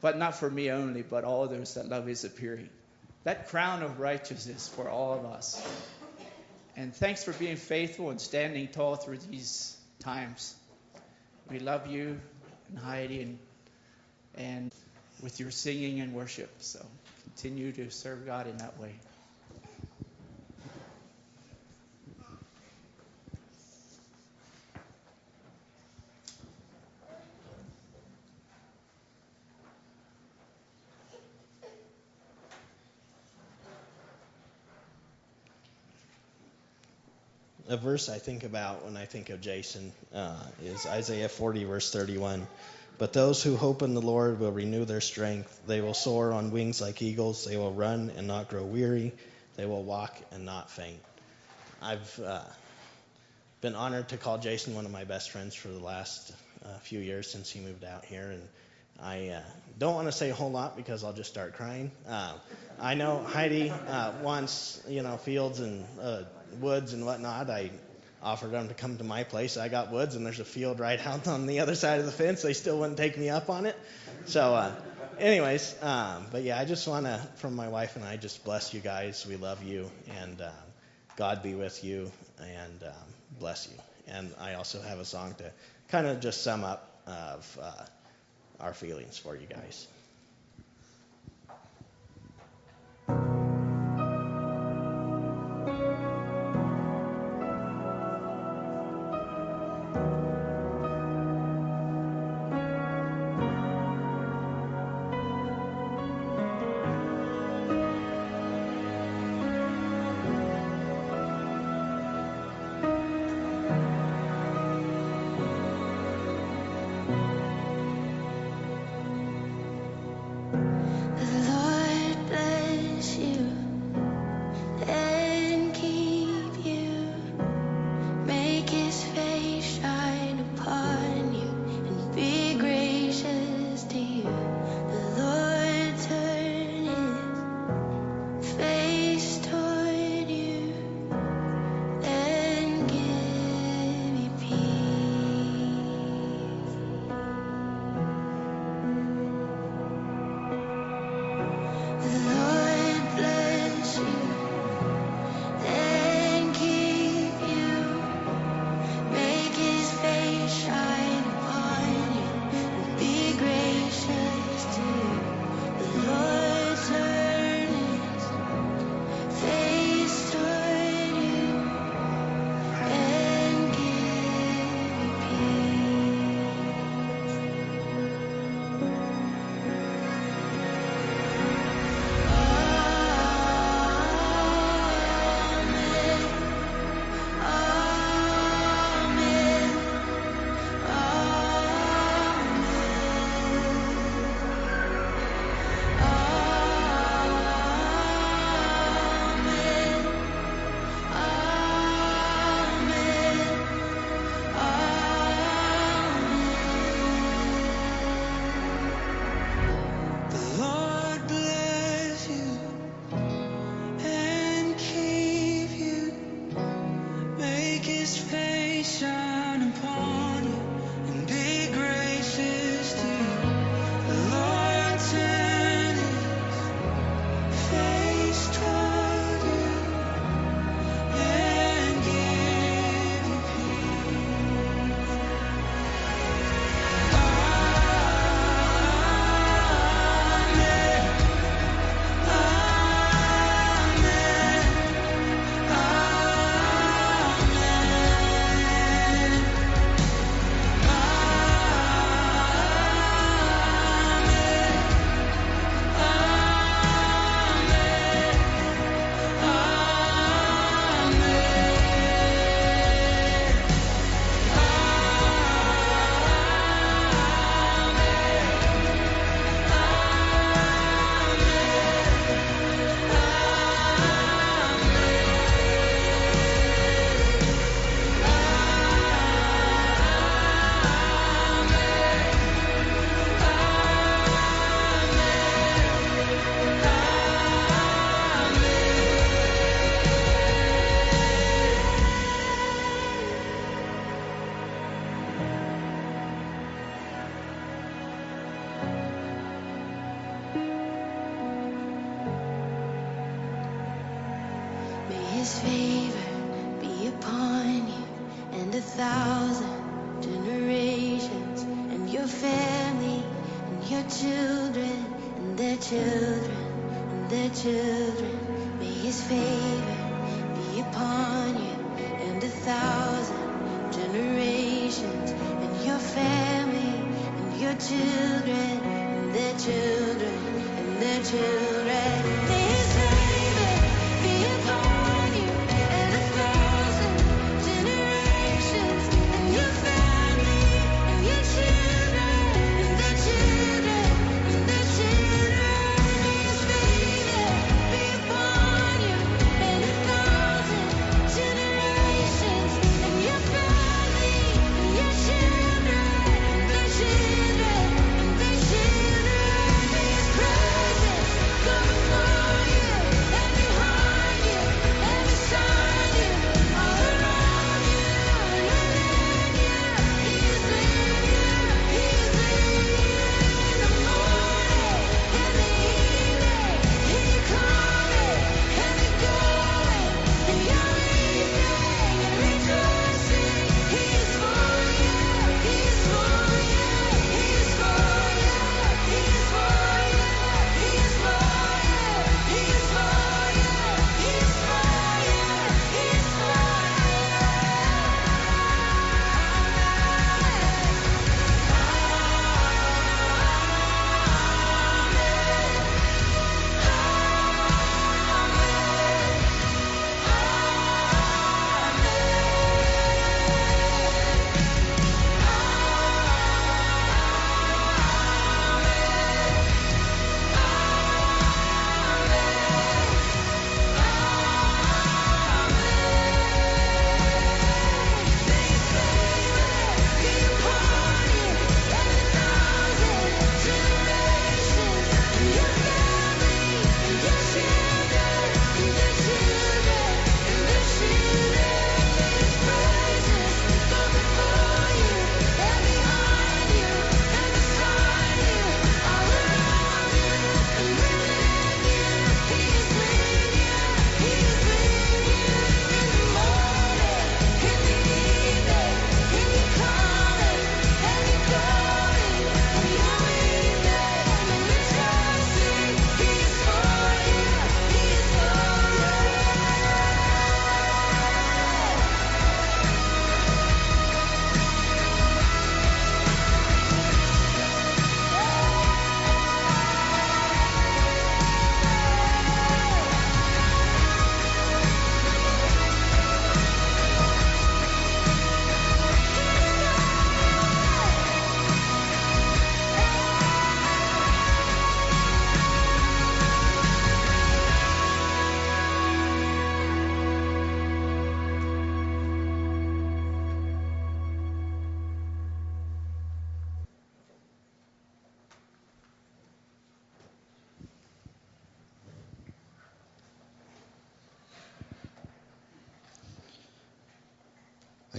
but not for me only, but all those that love his appearing. That crown of righteousness for all of us. And thanks for being faithful and standing tall through these times. We love you and Heidi and, and with your singing and worship. So continue to serve God in that way. A verse I think about when I think of Jason uh, is Isaiah 40, verse 31. But those who hope in the Lord will renew their strength. They will soar on wings like eagles. They will run and not grow weary. They will walk and not faint. I've uh, been honored to call Jason one of my best friends for the last uh, few years since he moved out here, and I uh, don't want to say a whole lot because I'll just start crying. Uh, I know Heidi uh, wants, you know, fields and uh, woods and whatnot. I offered them to come to my place. I got woods, and there's a field right out on the other side of the fence. They still wouldn't take me up on it. So, uh, anyways, um, but yeah, I just want to, from my wife and I, just bless you guys. We love you, and uh, God be with you, and um, bless you. And I also have a song to kind of just sum up of uh, our feelings for you guys.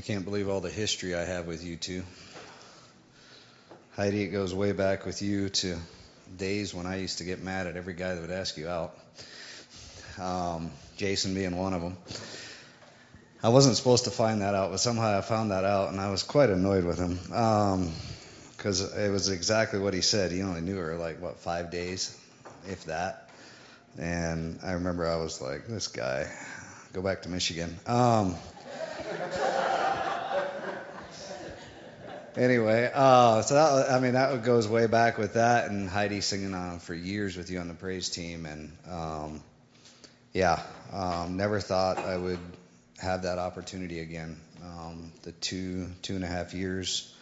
Can't believe all the history I have with you two. Heidi, it goes way back with you to days when I used to get mad at every guy that would ask you out. Um, Jason being one of them. I wasn't supposed to find that out, but somehow I found that out, and I was quite annoyed with him because it was exactly what he said. He only knew her like what five days, if that. And I remember I was like, "This guy, go back to Michigan." Um, anyway, uh, so that, I mean that goes way back with that, and Heidi singing on for years with you on the praise team, and um, yeah, um, never thought I would have that opportunity again. Um, the two two and a half years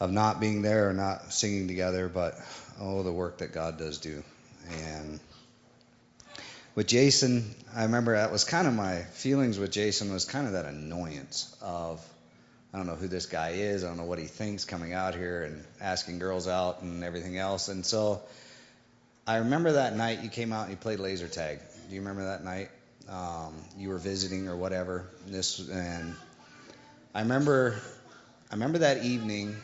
of not being there or not singing together, but oh, the work that God does do, and with Jason, I remember that was kind of my feelings with Jason was kind of that annoyance of I don't know who this guy is, I don't know what he thinks coming out here and asking girls out and everything else. And so I remember that night you came out and you played laser tag. Do you remember that night? Um, you were visiting or whatever. And This and I remember I remember that evening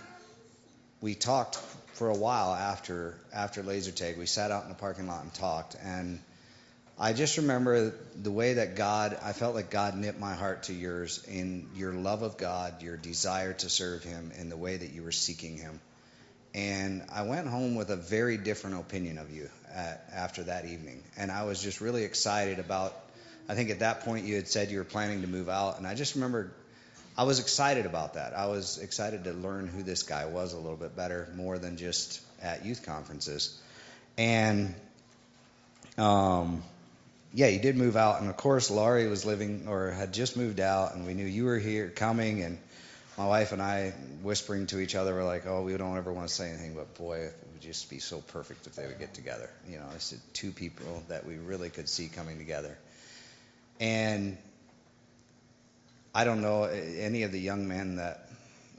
we talked for a while after after laser tag. We sat out in the parking lot and talked and I just remember the way that God, I felt like God knit my heart to yours in your love of God, your desire to serve Him, and the way that you were seeking Him. And I went home with a very different opinion of you at, after that evening. And I was just really excited about, I think at that point you had said you were planning to move out. And I just remember I was excited about that. I was excited to learn who this guy was a little bit better, more than just at youth conferences. And, um, yeah, you did move out, and of course, Laurie was living or had just moved out, and we knew you were here coming, and my wife and I whispering to each other were like, "Oh, we don't ever want to say anything, but boy, it would just be so perfect if they would get together." You know, it's two people that we really could see coming together, and I don't know any of the young men that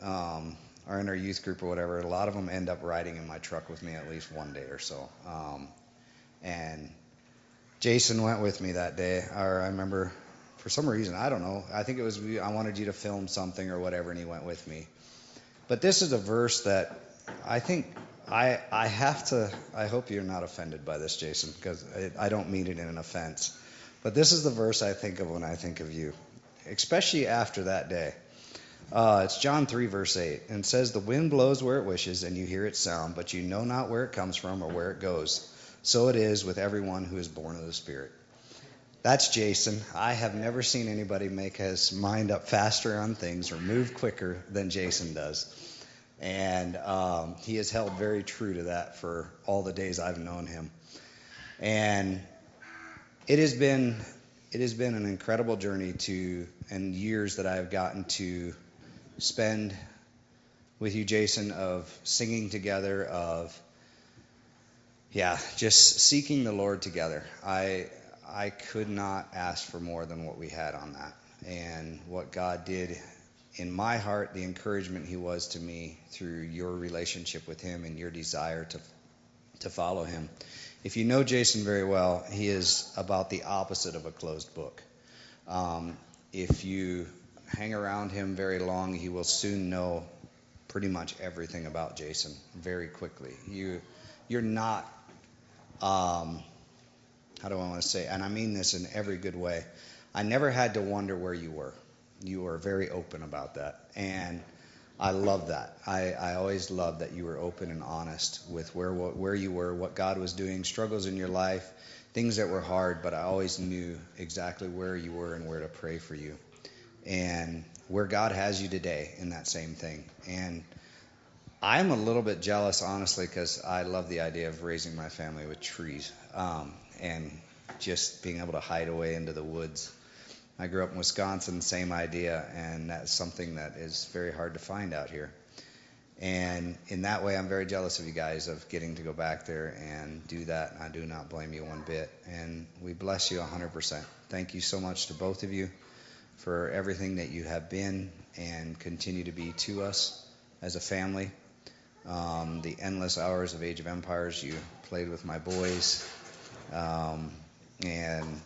um, are in our youth group or whatever. A lot of them end up riding in my truck with me at least one day or so, um, and Jason went with me that day, or I remember for some reason, I don't know. I think it was I wanted you to film something or whatever, and he went with me. But this is a verse that I think I I have to. I hope you're not offended by this, Jason, because I, I don't mean it in an offense. But this is the verse I think of when I think of you, especially after that day. Uh, it's John 3, verse 8, and says, The wind blows where it wishes, and you hear its sound, but you know not where it comes from or where it goes. So it is with everyone who is born of the Spirit. That's Jason. I have never seen anybody make his mind up faster on things or move quicker than Jason does. And um, he has held very true to that for all the days I've known him. And it has been it has been an incredible journey to and years that I've gotten to spend with you, Jason, of singing together, of yeah, just seeking the Lord together. I I could not ask for more than what we had on that, and what God did in my heart, the encouragement He was to me through your relationship with Him and your desire to to follow Him. If you know Jason very well, he is about the opposite of a closed book. Um, if you hang around him very long, he will soon know pretty much everything about Jason very quickly. You, you're not um, how do I want to say? And I mean this in every good way. I never had to wonder where you were. You were very open about that, and I love that. I, I always loved that you were open and honest with where where you were, what God was doing, struggles in your life, things that were hard. But I always knew exactly where you were and where to pray for you, and where God has you today in that same thing. And I'm a little bit jealous, honestly, because I love the idea of raising my family with trees um, and just being able to hide away into the woods. I grew up in Wisconsin, same idea, and that's something that is very hard to find out here. And in that way, I'm very jealous of you guys of getting to go back there and do that. I do not blame you one bit. And we bless you 100%. Thank you so much to both of you for everything that you have been and continue to be to us as a family. Um, the endless hours of Age of Empires you played with my boys, um, and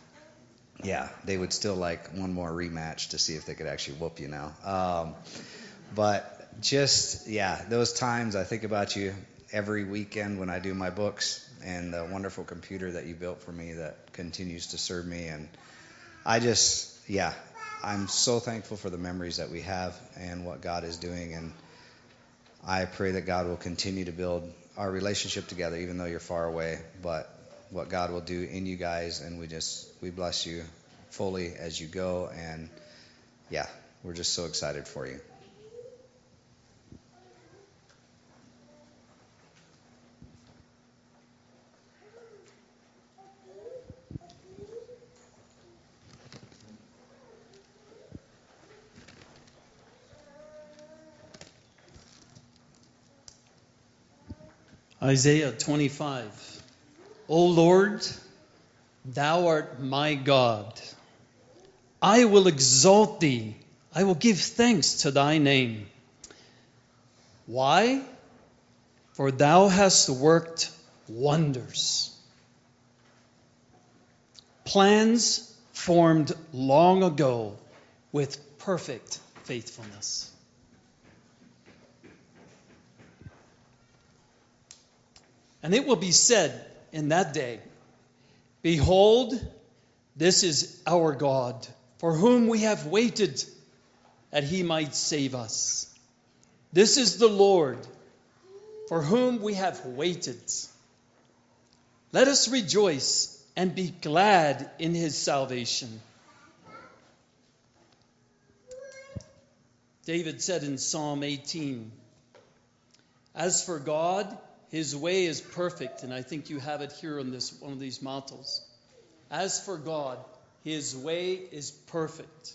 yeah, they would still like one more rematch to see if they could actually whoop you now. Um, but just yeah, those times I think about you every weekend when I do my books and the wonderful computer that you built for me that continues to serve me. And I just yeah, I'm so thankful for the memories that we have and what God is doing. And I pray that God will continue to build our relationship together even though you're far away, but what God will do in you guys and we just we bless you fully as you go and yeah, we're just so excited for you. Isaiah 25. O Lord, thou art my God. I will exalt thee. I will give thanks to thy name. Why? For thou hast worked wonders. Plans formed long ago with perfect faithfulness. And it will be said in that day, Behold, this is our God, for whom we have waited that he might save us. This is the Lord, for whom we have waited. Let us rejoice and be glad in his salvation. David said in Psalm 18, As for God, his way is perfect, and I think you have it here on this one of these mantles. As for God, his way is perfect.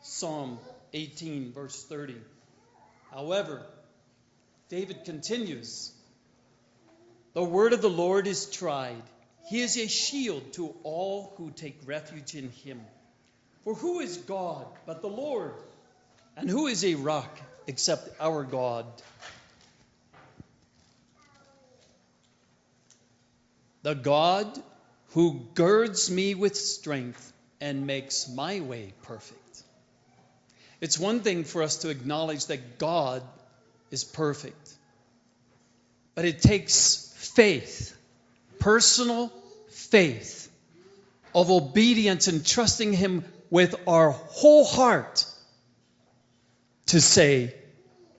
Psalm 18, verse 30. However, David continues The word of the Lord is tried. He is a shield to all who take refuge in him. For who is God but the Lord? And who is a rock except our God? The God who girds me with strength and makes my way perfect. It's one thing for us to acknowledge that God is perfect, but it takes faith, personal faith, of obedience and trusting Him with our whole heart to say,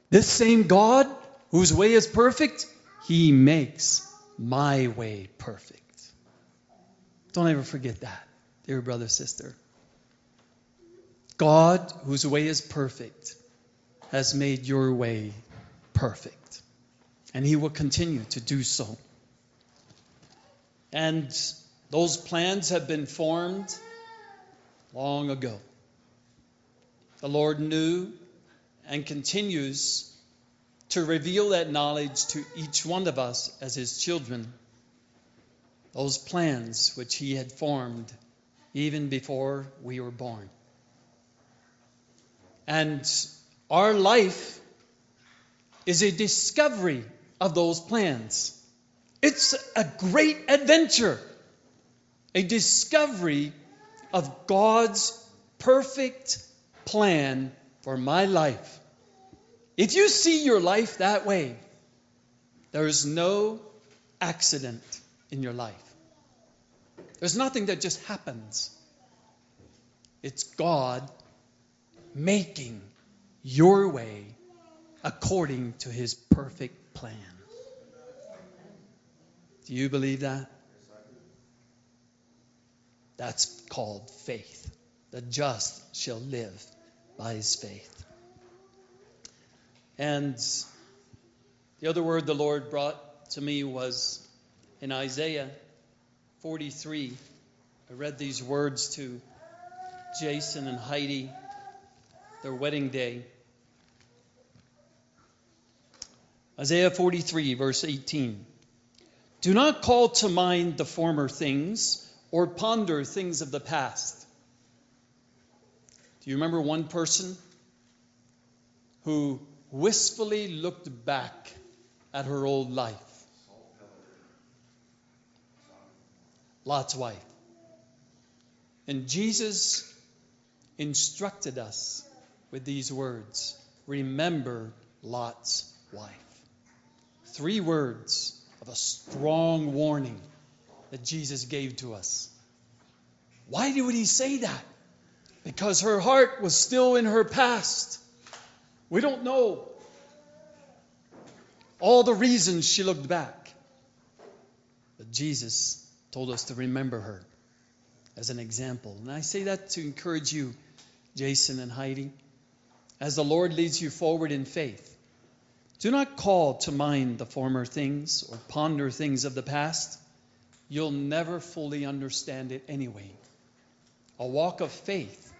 This same God whose way is perfect, He makes my way perfect. Don't ever forget that, dear brother, sister. God, whose way is perfect, has made your way perfect. And he will continue to do so. And those plans have been formed long ago. The Lord knew and continues to reveal that knowledge to each one of us as his children. Those plans which he had formed even before we were born. And our life is a discovery of those plans. It's a great adventure, a discovery of God's perfect plan for my life. If you see your life that way, there is no accident in your life. There's nothing that just happens. It's God making your way according to his perfect plan. Do you believe that? That's called faith. The just shall live by his faith. And the other word the Lord brought to me was in Isaiah 43. I read these words to Jason and Heidi, their wedding day. Isaiah 43, verse 18. Do not call to mind the former things or ponder things of the past. Do you remember one person who wistfully looked back at her old life. Lot's wife. And Jesus instructed us with these words Remember Lot's wife. Three words of a strong warning that Jesus gave to us. Why would he say that? Because her heart was still in her past. We don't know all the reasons she looked back. But Jesus told us to remember her as an example. And I say that to encourage you, Jason and Heidi, as the Lord leads you forward in faith. Do not call to mind the former things or ponder things of the past. You'll never fully understand it anyway. A walk of faith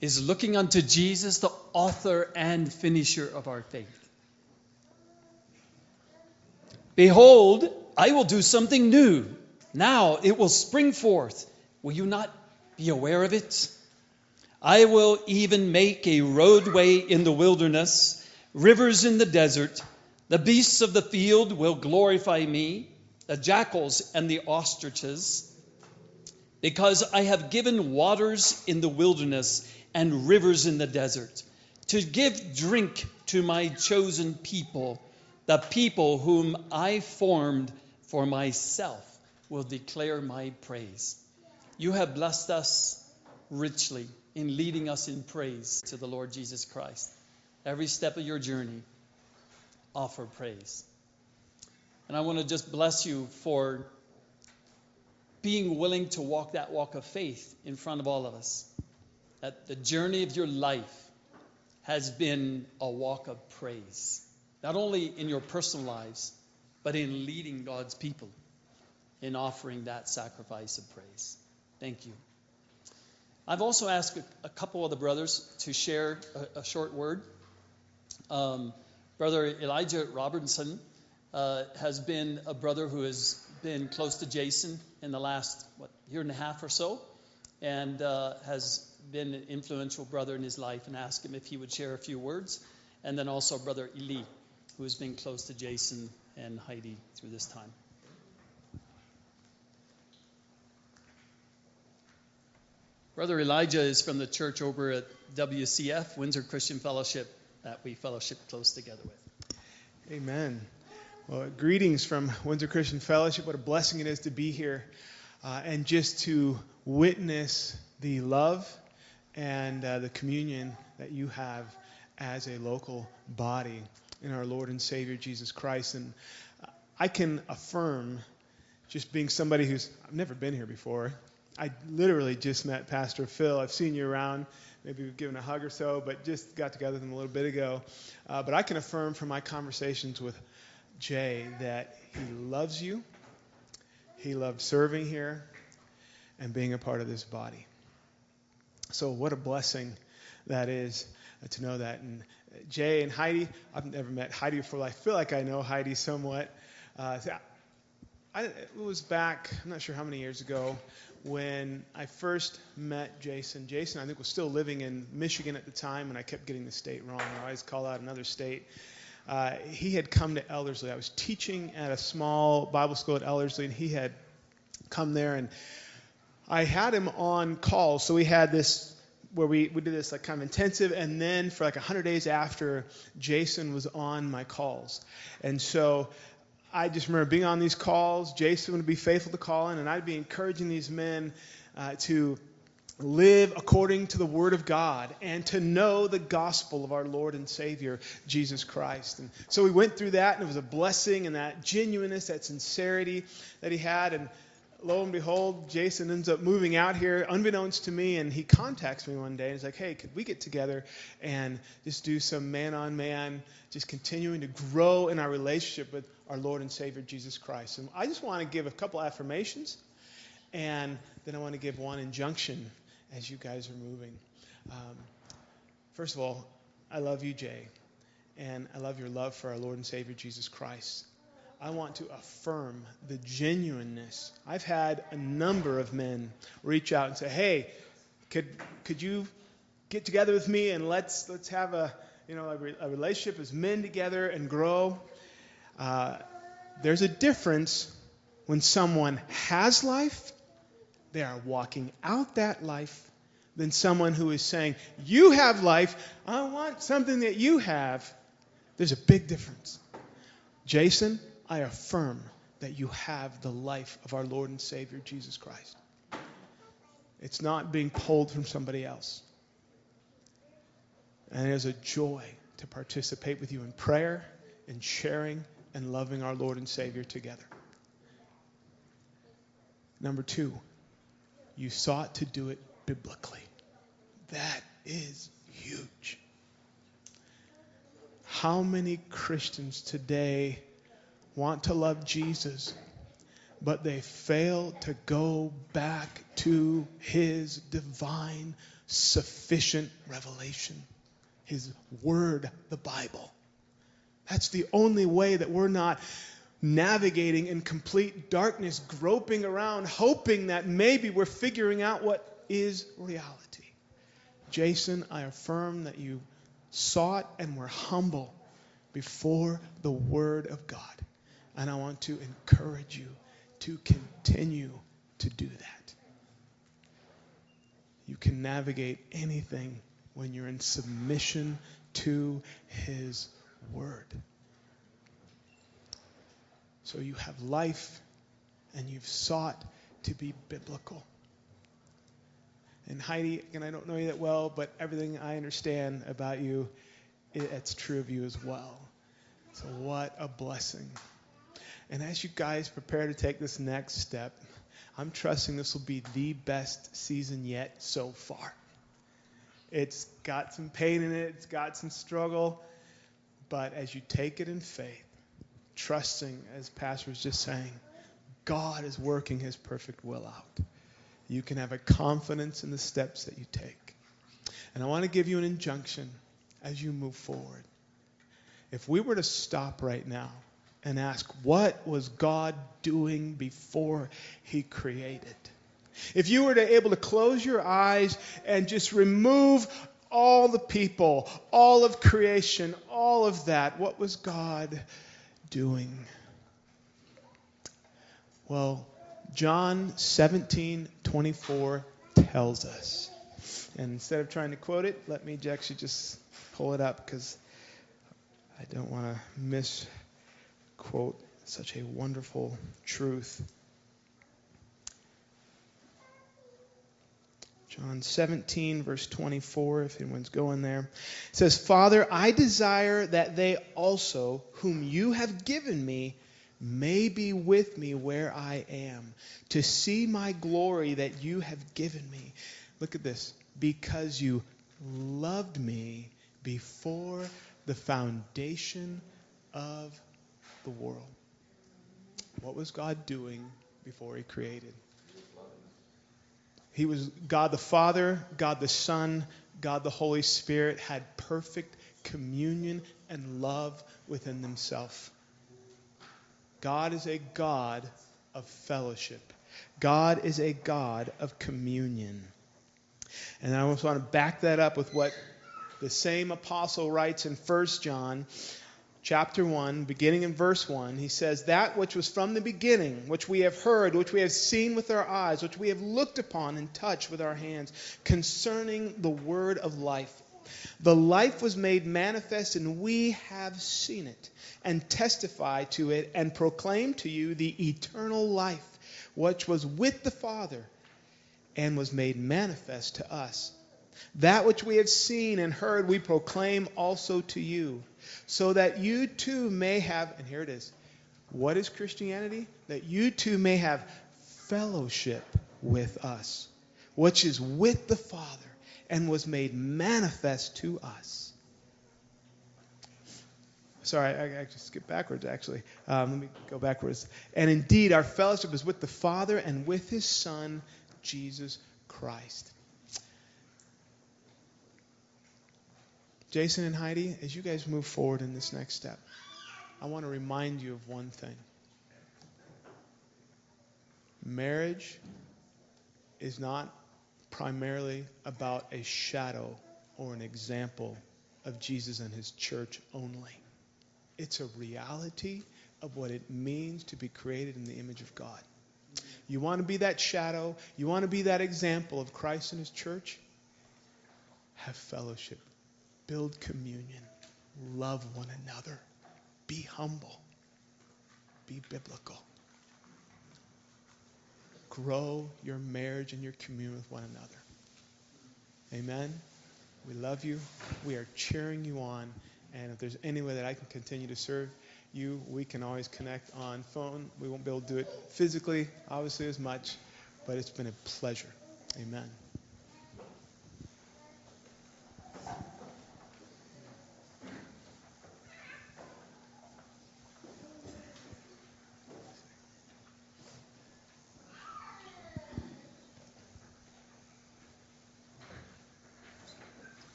is looking unto Jesus, the author and finisher of our faith. Behold, I will do something new. Now it will spring forth. Will you not be aware of it? I will even make a roadway in the wilderness, rivers in the desert. The beasts of the field will glorify me, the jackals and the ostriches, because I have given waters in the wilderness and rivers in the desert, to give drink to my chosen people, the people whom I formed for myself will declare my praise. You have blessed us richly in leading us in praise to the Lord Jesus Christ. Every step of your journey, offer praise. And I want to just bless you for being willing to walk that walk of faith in front of all of us. That the journey of your life has been a walk of praise, not only in your personal lives, but in leading God's people in offering that sacrifice of praise. Thank you. I've also asked a, couple of the brothers to share a, a short word. Um, Brother Elijah Robertson uh, has been a brother who has been close to Jason in the last what year and a half or so, and uh, has been an influential brother in his life. And asked him if he would share a few words. And then also Brother Eli, who has been close to Jason and Heidi through this time. Brother Elijah is from the church over at WCF, Windsor Christian Fellowship, that we fellowship close together with. Amen. Well, greetings from Windsor Christian Fellowship. What a blessing it is to be here uh, and just to witness the love and uh, the communion that you have as a local body in our Lord and Savior Jesus Christ. And I can affirm, just being somebody who's I've never been here before. I literally just met Pastor Phil. I've seen you around. Maybe we've given a hug or so, but just got together with him a little bit ago. Uh, but I can affirm from my conversations with Jay that he loves you. He loves serving here and being a part of this body. So, what a blessing that is uh, to know that. And Jay and Heidi, I've never met Heidi before. I feel like I know Heidi somewhat. Uh, I, it was back, I'm not sure how many years ago, when I first met Jason. Jason, I think, was still living in Michigan at the time, and I kept getting the state wrong. I always call out another state. Uh, he had come to Ellerslie. I was teaching at a small Bible school at Ellerslie, and he had come there, and I had him on calls. So we had this where we, we did this like kind of intensive, and then for like 100 days after, Jason was on my calls. And so I just remember being on these calls. Jason would be faithful to call in and I'd be encouraging these men uh, to live according to the Word of God and to know the gospel of our Lord and Savior, Jesus Christ. And so we went through that, and it was a blessing, and that genuineness, that sincerity that he had. And lo and behold, Jason ends up moving out here, unbeknownst to me, and he contacts me one day and he's like, "Hey, could we get together and just do some man-on-man, just continuing to grow in our relationship with our Lord and Savior Jesus Christ?" And I just want to give a couple affirmations, and then I want to give one injunction as you guys are moving. Um, first of all, I love you, Jay, and I love your love for our Lord and Savior Jesus Christ. I want to affirm the genuineness. I've had a number of men reach out and say, "Hey, could could you get together with me and let's let's have a you know a, re- a relationship as men together and grow?" Uh, there's a difference when someone has life they are walking out that life than someone who is saying, You have life, I want something that you have. There's a big difference. Jason, I affirm that you have the life of our Lord and Savior Jesus Christ. It's not being pulled from somebody else. And it is a joy to participate with you in prayer and sharing and loving our Lord and Savior together. Number two, you sought to do it biblically. That is huge. How many Christians today want to love Jesus, but they fail to go back to his divine, sufficient revelation, his word, the Bible? That's the only way that we're not navigating in complete darkness, groping around, hoping that maybe we're figuring out what is reality. Jason, I affirm that you sought and were humble before the Word of God. And I want to encourage you to continue to do that. You can navigate anything when you're in submission to His Word. So you have life and you've sought to be biblical. And Heidi, and I don't know you that well, but everything I understand about you, it's true of you as well. So what a blessing. And as you guys prepare to take this next step, I'm trusting this will be the best season yet so far. It's got some pain in it, it's got some struggle, but as you take it in faith, trusting, as Pastor was just saying, God is working his perfect will out. You can have a confidence in the steps that you take. And I want to give you an injunction as you move forward. If we were to stop right now and ask, what was God doing before he created? If you were to able to close your eyes and just remove all the people, all of creation, all of that, what was God doing? Well, John 17, 24 tells us. And instead of trying to quote it, let me actually just pull it up because I don't want to misquote such a wonderful truth. John 17, verse 24, if anyone's going there. It says, Father, I desire that they also, whom you have given me, may be with me where I am, to see my glory that you have given me. Look at this. Because you loved me before the foundation of the world. What was God doing before he created? He was God the Father, God the Son, God the Holy Spirit had perfect communion and love within themselves. God is a God of fellowship. God is a God of communion. And I also want to back that up with what the same apostle writes in 1 John chapter 1, beginning in verse 1, he says, That which was from the beginning, which we have heard, which we have seen with our eyes, which we have looked upon and touched with our hands, concerning the word of life. The life was made manifest, and we have seen it, and testify to it, and proclaim to you the eternal life, which was with the Father, and was made manifest to us. That which we have seen and heard, we proclaim also to you, so that you too may have, and here it is. What is Christianity? That you too may have fellowship with us, which is with the Father and was made manifest to us. Sorry, I, just skipped backwards actually. Um, let me go backwards. And indeed, our fellowship is with the Father and with his Son, Jesus Christ. Jason and Heidi, as you guys move forward in this next step, I want to remind you of one thing. Marriage is not primarily about a shadow or an example of Jesus and his church only. It's a reality of what it means to be created in the image of God. You want to be that shadow? You want to be that example of Christ and His church? Have fellowship, build communion, love one another, be humble, be biblical. Grow your marriage and your communion with one another. Amen. We love you. We are cheering you on. And if there's any way that I can continue to serve you, we can always connect on phone. We won't be able to do it physically, obviously, as much, but it's been a pleasure. Amen.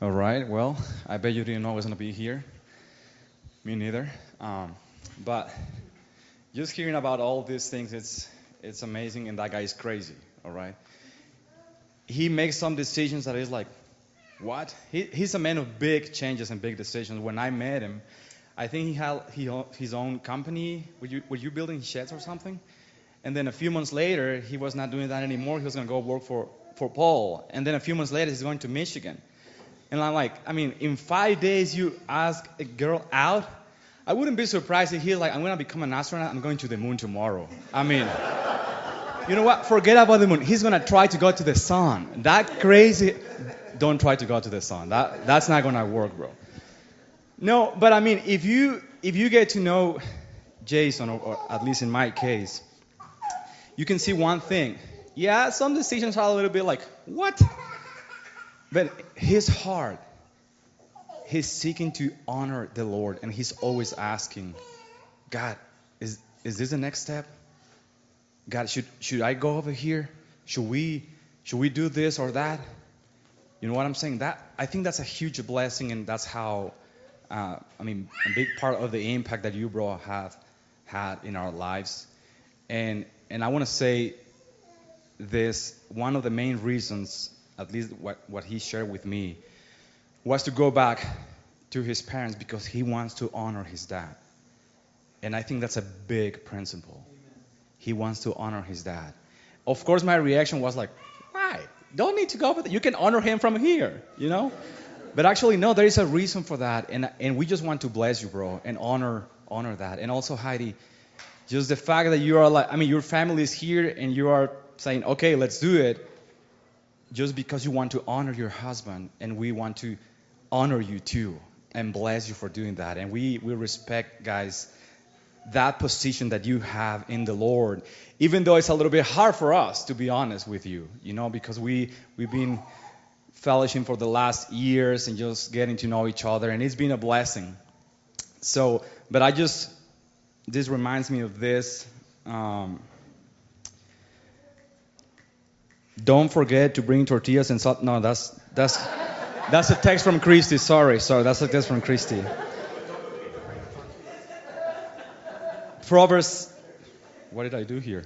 All right. Well, I bet you didn't know I was going to be here. Me neither. Um, but just hearing about all these things, it's it's amazing, and that guy is crazy. All right. He makes some decisions that is like, what? He, he's a man of big changes and big decisions. When I met him, I think he had he, his own company. Were you were you building sheds or something? And then a few months later, he was not doing that anymore. He was going to go work for for Paul. And then a few months later, he's going to Michigan. And I'm like, I mean, in five days you ask a girl out? I wouldn't be surprised if he's like, I'm to become an astronaut. I'm going to the moon tomorrow. I mean, you know what? Forget about the moon. He's to try to go to the sun. That crazy. Don't try to go to the sun. That, that's not to work, bro. No, but I mean, if you if you get to know Jason, or, or at least in my case, you can see one thing. Yeah, some decisions are a little bit like, what? But his heart, he's seeking to honor the Lord, and he's always asking, God, is is this the next step? God, should should I go over here? Should we should we do this or that? You know what I'm saying? That I think that's a huge blessing, and that's how uh, I mean a big part of the impact that you, bro, have had in our lives. And and I want to say this: one of the main reasons at least what, what he shared with me, was to go back to his parents because he wants to honor his dad. And I think that's a big principle. He wants to honor his dad. Of course, my reaction was like, why? Don't need to go it. You can honor him from here, you know? But actually, no, there is a reason for that. And, and we just want to bless you, bro, and honor, honor that. And also, Heidi, just the fact that you are like, I mean, your family is here and you are saying, okay, let's do it just because you want to honor your husband and we want to honor you too and bless you for doing that. And we we respect guys that position that you have in the lord even though it's a little bit hard for us to be honest with you you know because we we've been fellowship for the last years and just getting to know each other and it's been a blessing. So but i just this reminds me of this um, Don't forget to bring tortillas and salt. No, that's that's that's a text from Christy. Sorry, sorry, that's a text from Christy. Proverbs. What did I do here?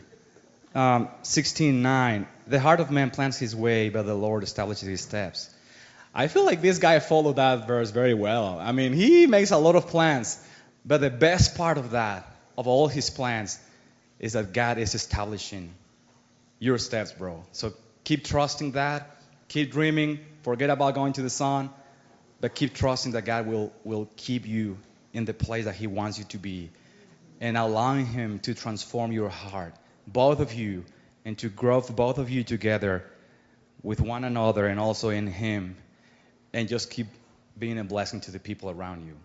Um, 16:9. The heart of man plans his way, but the Lord establishes his steps. I feel like this guy followed that verse very well. I mean, he makes a lot of plans, but the best part of that, of all his plans, is that God is establishing your steps, bro. So keep trusting that. Keep dreaming. Forget about going to the sun, but keep trusting that God will, will keep you in the place that He wants you to be and allowing Him to transform your heart, both of you, and to grow both of you together with one another and also in Him, and just keep being a blessing to the people around you.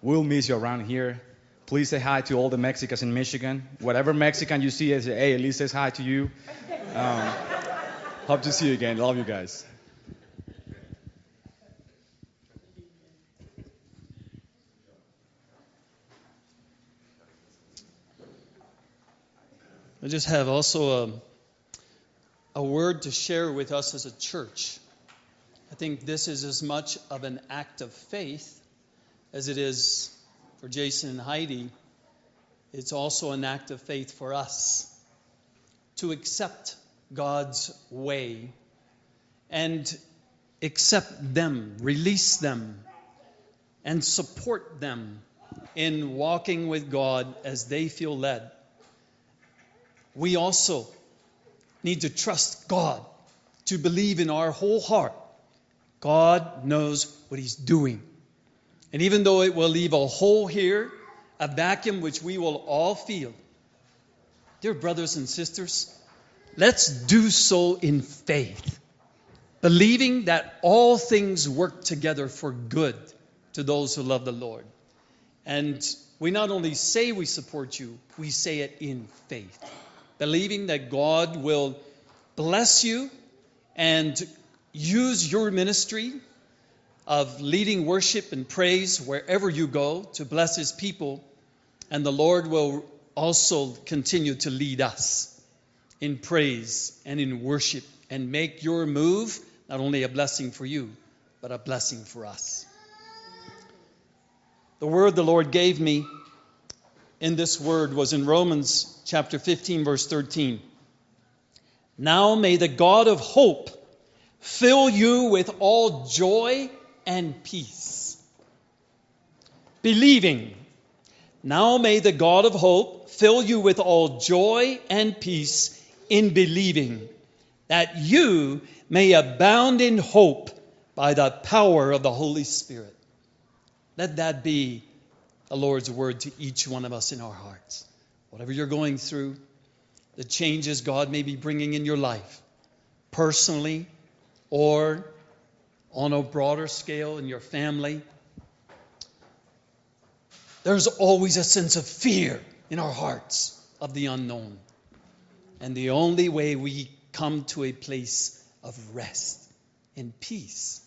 We'll miss you around here. Please say hi to all the Mexicans in Michigan. Whatever Mexican you see, say, hey, at least says hi to you. Um, hope to see you again. Love you guys. I just have also a, a word to share with us as a church. I think this is as much of an act of faith as it is for Jason and Heidi. It's also an act of faith for us to accept God's way and accept them, release them, and support them in walking with God as they feel led. We also need to trust God, to believe in our whole heart. God knows what He's doing. And even though it will leave a hole here, a vacuum which we will all feel, dear brothers and sisters, let's do so in faith, believing that all things work together for good to those who love the Lord. And we not only say we support you, we say it in faith, believing that God will bless you and use your ministry of leading worship and praise wherever you go to bless his people, and the Lord will also continue to lead us in praise and in worship and make your move not only a blessing for you, but a blessing for us. The word the Lord gave me in this word was in Romans chapter 15, verse 13. Now may the God of hope fill you with all joy and peace. Believing. Now may the God of hope fill you with all joy and peace in believing, that you may abound in hope by the power of the Holy Spirit. Let that be the Lord's word to each one of us in our hearts. Whatever you're going through, the changes God may be bringing in your life, personally or on a broader scale in your family, there's always a sense of fear in our hearts of the unknown. And the only way we come to a place of rest and peace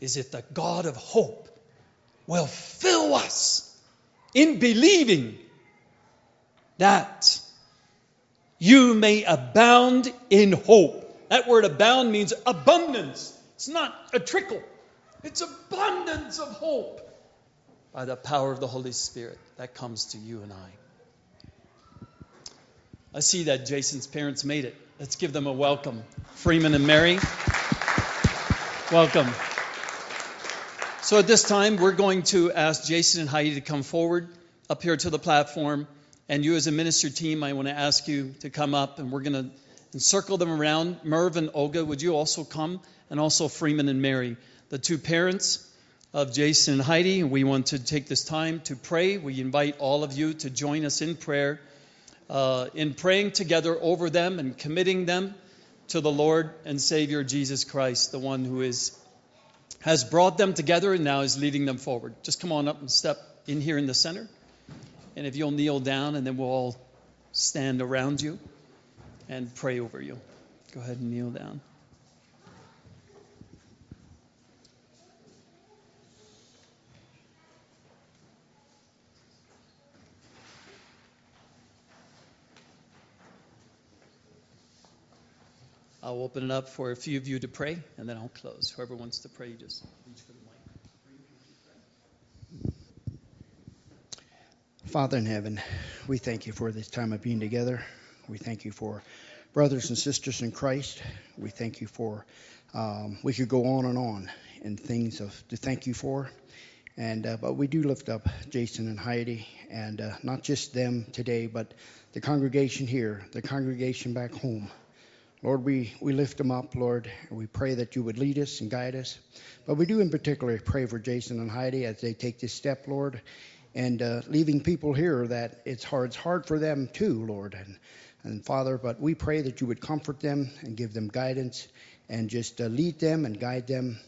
is if the God of hope will fill us in believing that you may abound in hope. That word abound means abundance. It's not a trickle, it's abundance of hope by the power of the Holy Spirit that comes to you and I. I see that Jason's parents made it. Let's give them a welcome. Freeman and Mary, welcome. So at this time, we're going to ask Jason and Heidi to come forward up here to the platform. And you, as a minister team, I want to ask you to come up and we're going to encircle them around. Merv and Olga, would you also come? And also Freeman and Mary, the two parents of Jason and Heidi. We want to take this time to pray. We invite all of you to join us in prayer, uh, in praying together over them and committing them to the Lord and Savior Jesus Christ, the one who is has brought them together and now is leading them forward. Just come on up and step in here in the center. And if you'll kneel down, and then we'll all stand around you and pray over you. Go ahead and kneel down. I'll open it up for a few of you to pray, and then I'll close. Whoever wants to pray, just reach for the mic. Father in heaven, we thank you for this time of being together. We thank you for brothers and sisters in Christ. We thank you for, um, we could go on and on in things of to thank you for. And uh, but we do lift up Jason and Heidi, and uh, not just them today, but the congregation here, the congregation back home. Lord, we, we lift them up, Lord, we pray that you would lead us and guide us. But we do in particular pray for Jason and Heidi as they take this step, Lord, and uh, leaving people here that it's hard, it's hard for them too, Lord. And, and Father, but we pray that you would comfort them and give them guidance and just uh, lead them and guide them.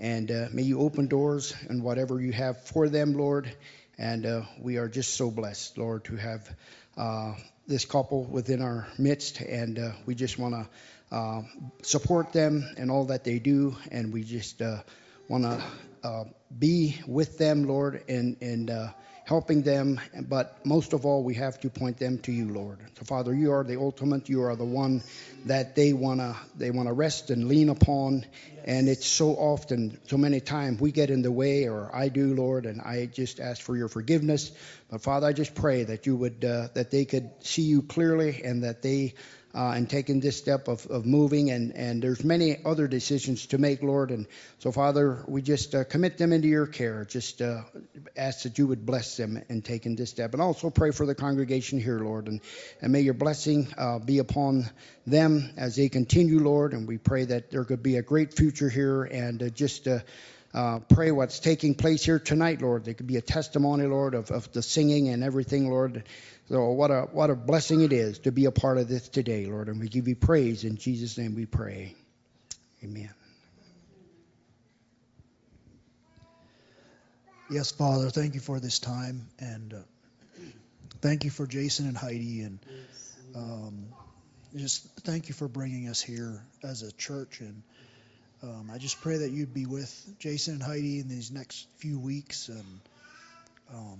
And uh, may you open doors and whatever you have for them, Lord. And uh, we are just so blessed, Lord, to have uh, this couple within our midst, and uh, we just want to uh, support them and all that they do, and we just uh, want to uh, be with them, Lord, and and uh, helping them. But most of all, we have to point them to you, Lord. So, Father, you are the ultimate. You are the one that they wanna they wanna rest and lean upon. And it's so often, so many times, we get in the way, or I do, Lord, and I just ask for your forgiveness. But Father, I just pray that you would uh, that they could see you clearly, and that they uh, and taking this step of, of moving, and, and there's many other decisions to make, Lord. And so, Father, we just uh, commit them into your care. Just uh, ask that you would bless them in taking this step. And also pray for the congregation here, Lord. And, and may your blessing uh, be upon them as they continue, Lord. And we pray that there could be a great future here and uh, just. Uh, uh, pray what's taking place here tonight, Lord. There could be a testimony, Lord, of, of the singing and everything, Lord. So what a what a blessing it is to be a part of this today, Lord. And we give you praise in Jesus' name. We pray. Amen. Yes, Father, thank you for this time, and uh, thank you for Jason and Heidi, and um, just thank you for bringing us here as a church. And um, I just pray that you'd be with Jason and Heidi in these next few weeks, and um,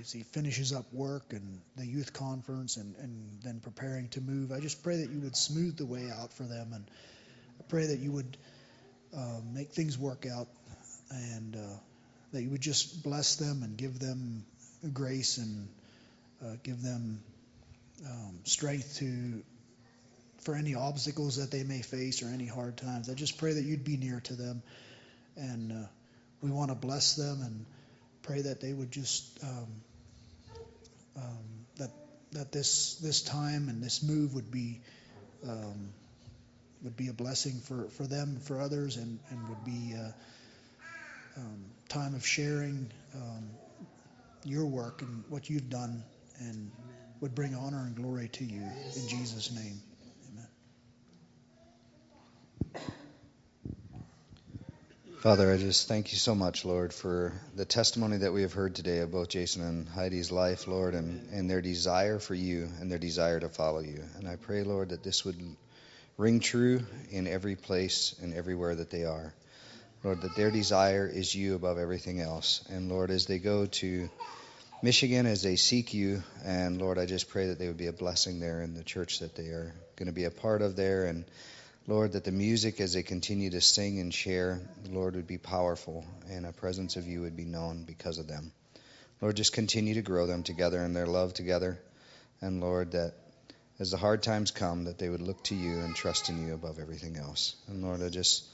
as he finishes up work and the youth conference, and, and then preparing to move. I just pray that you would smooth the way out for them, and I pray that you would uh, make things work out, and uh, that you would just bless them and give them grace and uh, give them um, strength to for any obstacles that they may face or any hard times. I just pray that you'd be near to them, and uh, we want to bless them and pray that they would just um, um, that that this this time and this move would be um, would be a blessing for, for them, for others, and, and would be a um, time of sharing um, your work and what you've done, and would bring honor and glory to you in Jesus' name. Father, I just thank you so much, Lord, for the testimony that we have heard today of both Jason and Heidi's life, Lord, and, and their desire for you and their desire to follow you. And I pray, Lord, that this would ring true in every place and everywhere that they are. Lord, that their desire is you above everything else. And Lord, as they go to Michigan, as they seek you, and Lord, I just pray that they would be a blessing there in the church that they are going to be a part of there. And Lord, that the music as they continue to sing and share, Lord, would be powerful and a presence of you would be known because of them. Lord, just continue to grow them together in their love together. And Lord, that as the hard times come, that they would look to you and trust in you above everything else. And Lord, I just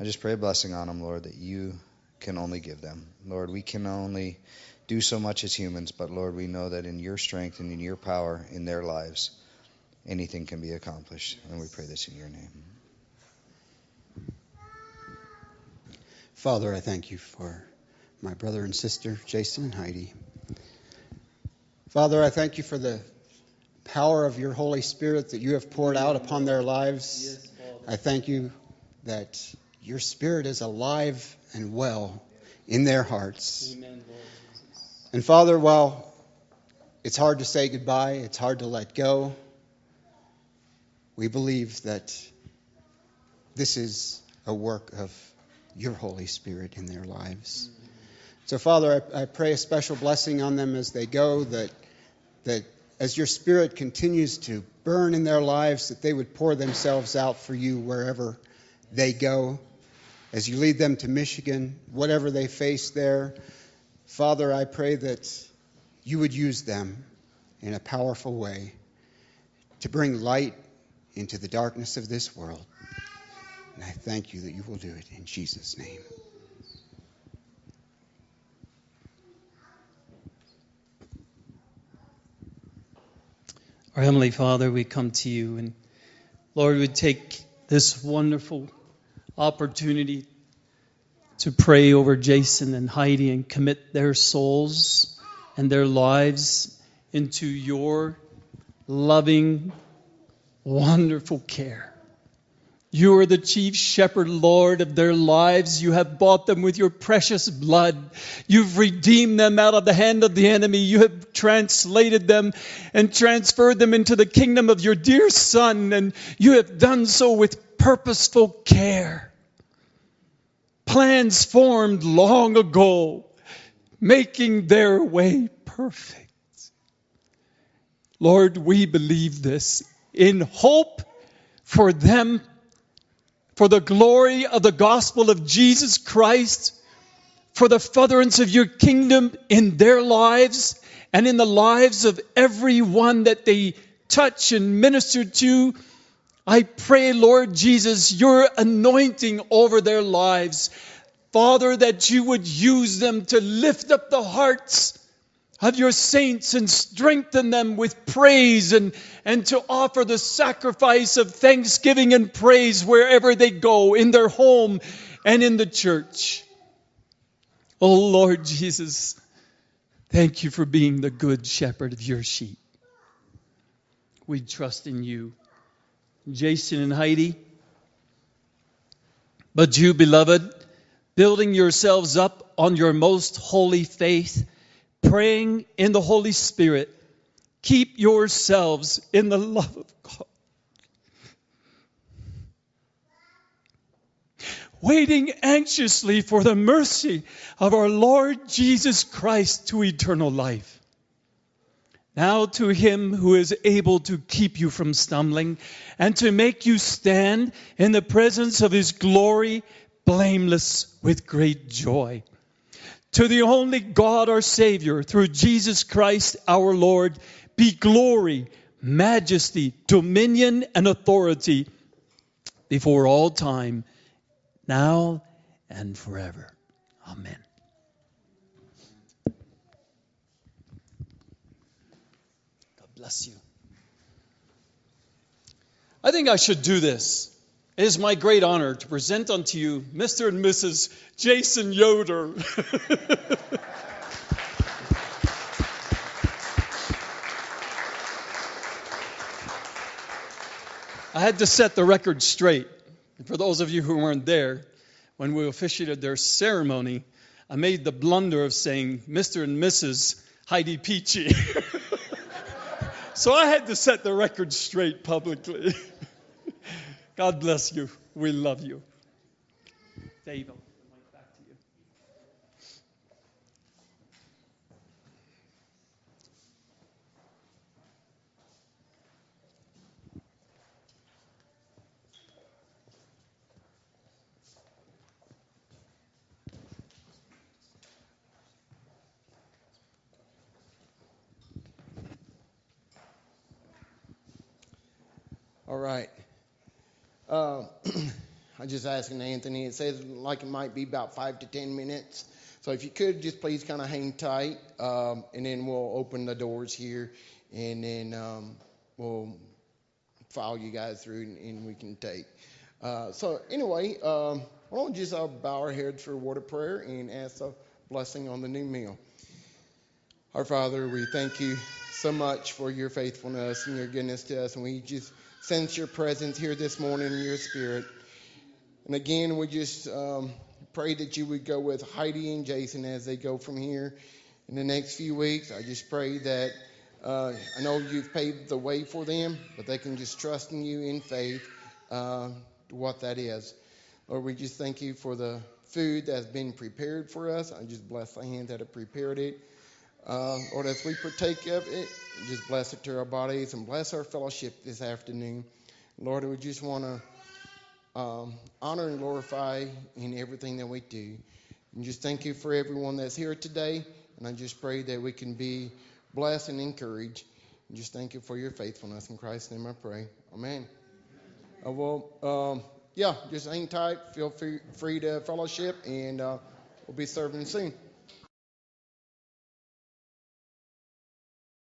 I just pray a blessing on them, Lord, that you can only give them. Lord, we can only do so much as humans, but Lord, we know that in your strength and in your power in their lives, anything can be accomplished. And we pray this in your name. Father, I thank you for my brother and sister, Jason and Heidi. Father, I thank you for the power of your Holy Spirit that you have poured out upon their lives. I thank you that your Spirit is alive and well in their hearts. And Father, while it's hard to say goodbye, it's hard to let go, we believe that this is a work of your Holy Spirit in their lives. So, Father, I, I, pray a special blessing on them as they go, that, that as your Spirit continues to burn in their lives, that they would pour themselves out for you wherever they go. As you lead them to Michigan, whatever they face there, Father, I pray that you would use them in a powerful way to bring light into the darkness of this world. And I thank you that you will do it in Jesus' name. Our Heavenly Father, we come to you and Lord, we take this wonderful opportunity to pray over Jason and Heidi and commit their souls and their lives into your loving, wonderful care. You are the chief shepherd, Lord, of their lives. You have bought them with your precious blood. You've redeemed them out of the hand of the enemy. You have translated them and transferred them into the kingdom of your dear Son, and you have done so with purposeful care. Plans formed long ago, making their way perfect. Lord, we believe this in hope for them for the glory of the gospel of Jesus Christ, for the furtherance of your kingdom in their lives and in the lives of everyone that they touch and minister to. I pray, Lord Jesus, your anointing over their lives. Father, that you would use them to lift up the hearts of your saints and strengthen them with praise and, and to offer the sacrifice of thanksgiving and praise wherever they go, in their home and in the church. Oh Lord Jesus, thank you for being the good shepherd of your sheep. We trust in you. Jason and Heidi, but you, beloved, building yourselves up on your most holy faith, praying in the Holy Spirit, keep yourselves in the love of God. Waiting anxiously for the mercy of our Lord Jesus Christ to eternal life. Now to him who is able to keep you from stumbling and to make you stand in the presence of his glory blameless with great joy. To the only God our Savior, through Jesus Christ our Lord, be glory, majesty, dominion, and authority before all time, now and forever. Amen. God bless you. I think I should do this. It is my great honor to present unto you Mr. and Mrs. Jason Yoder. I had to set the record straight. For those of you who weren't there, when we officiated their ceremony, I made the blunder of saying Mr. and Mrs. Heidi Peachy. so I had to set the record straight publicly. God bless you. We love you. Dave. All right. Uh, I'm just asking Anthony. It says like it might be about five to ten minutes. So if you could just please kind of hang tight, um, and then we'll open the doors here, and then um, we'll file you guys through, and, and we can take. Uh, so anyway, um, why don't we just uh, bow our heads for a word of prayer and ask a blessing on the new meal. Our Father, we thank you so much for your faithfulness and your goodness to us, and we just sense your presence here this morning in your spirit. And again, we just um, pray that you would go with Heidi and Jason as they go from here in the next few weeks. I just pray that uh, I know you've paved the way for them, but they can just trust in you in faith uh, what that is. Lord, we just thank you for the food that's been prepared for us. I just bless the hand that have prepared it. Uh, Lord, as we partake of it, just bless it to our bodies and bless our fellowship this afternoon. Lord, we just want to um, honor and glorify in everything that we do. And just thank you for everyone that's here today. And I just pray that we can be blessed and encouraged. And just thank you for your faithfulness. In Christ's name I pray. Amen. Uh, well, um, yeah, just hang tight. Feel free, free to fellowship, and uh, we'll be serving soon.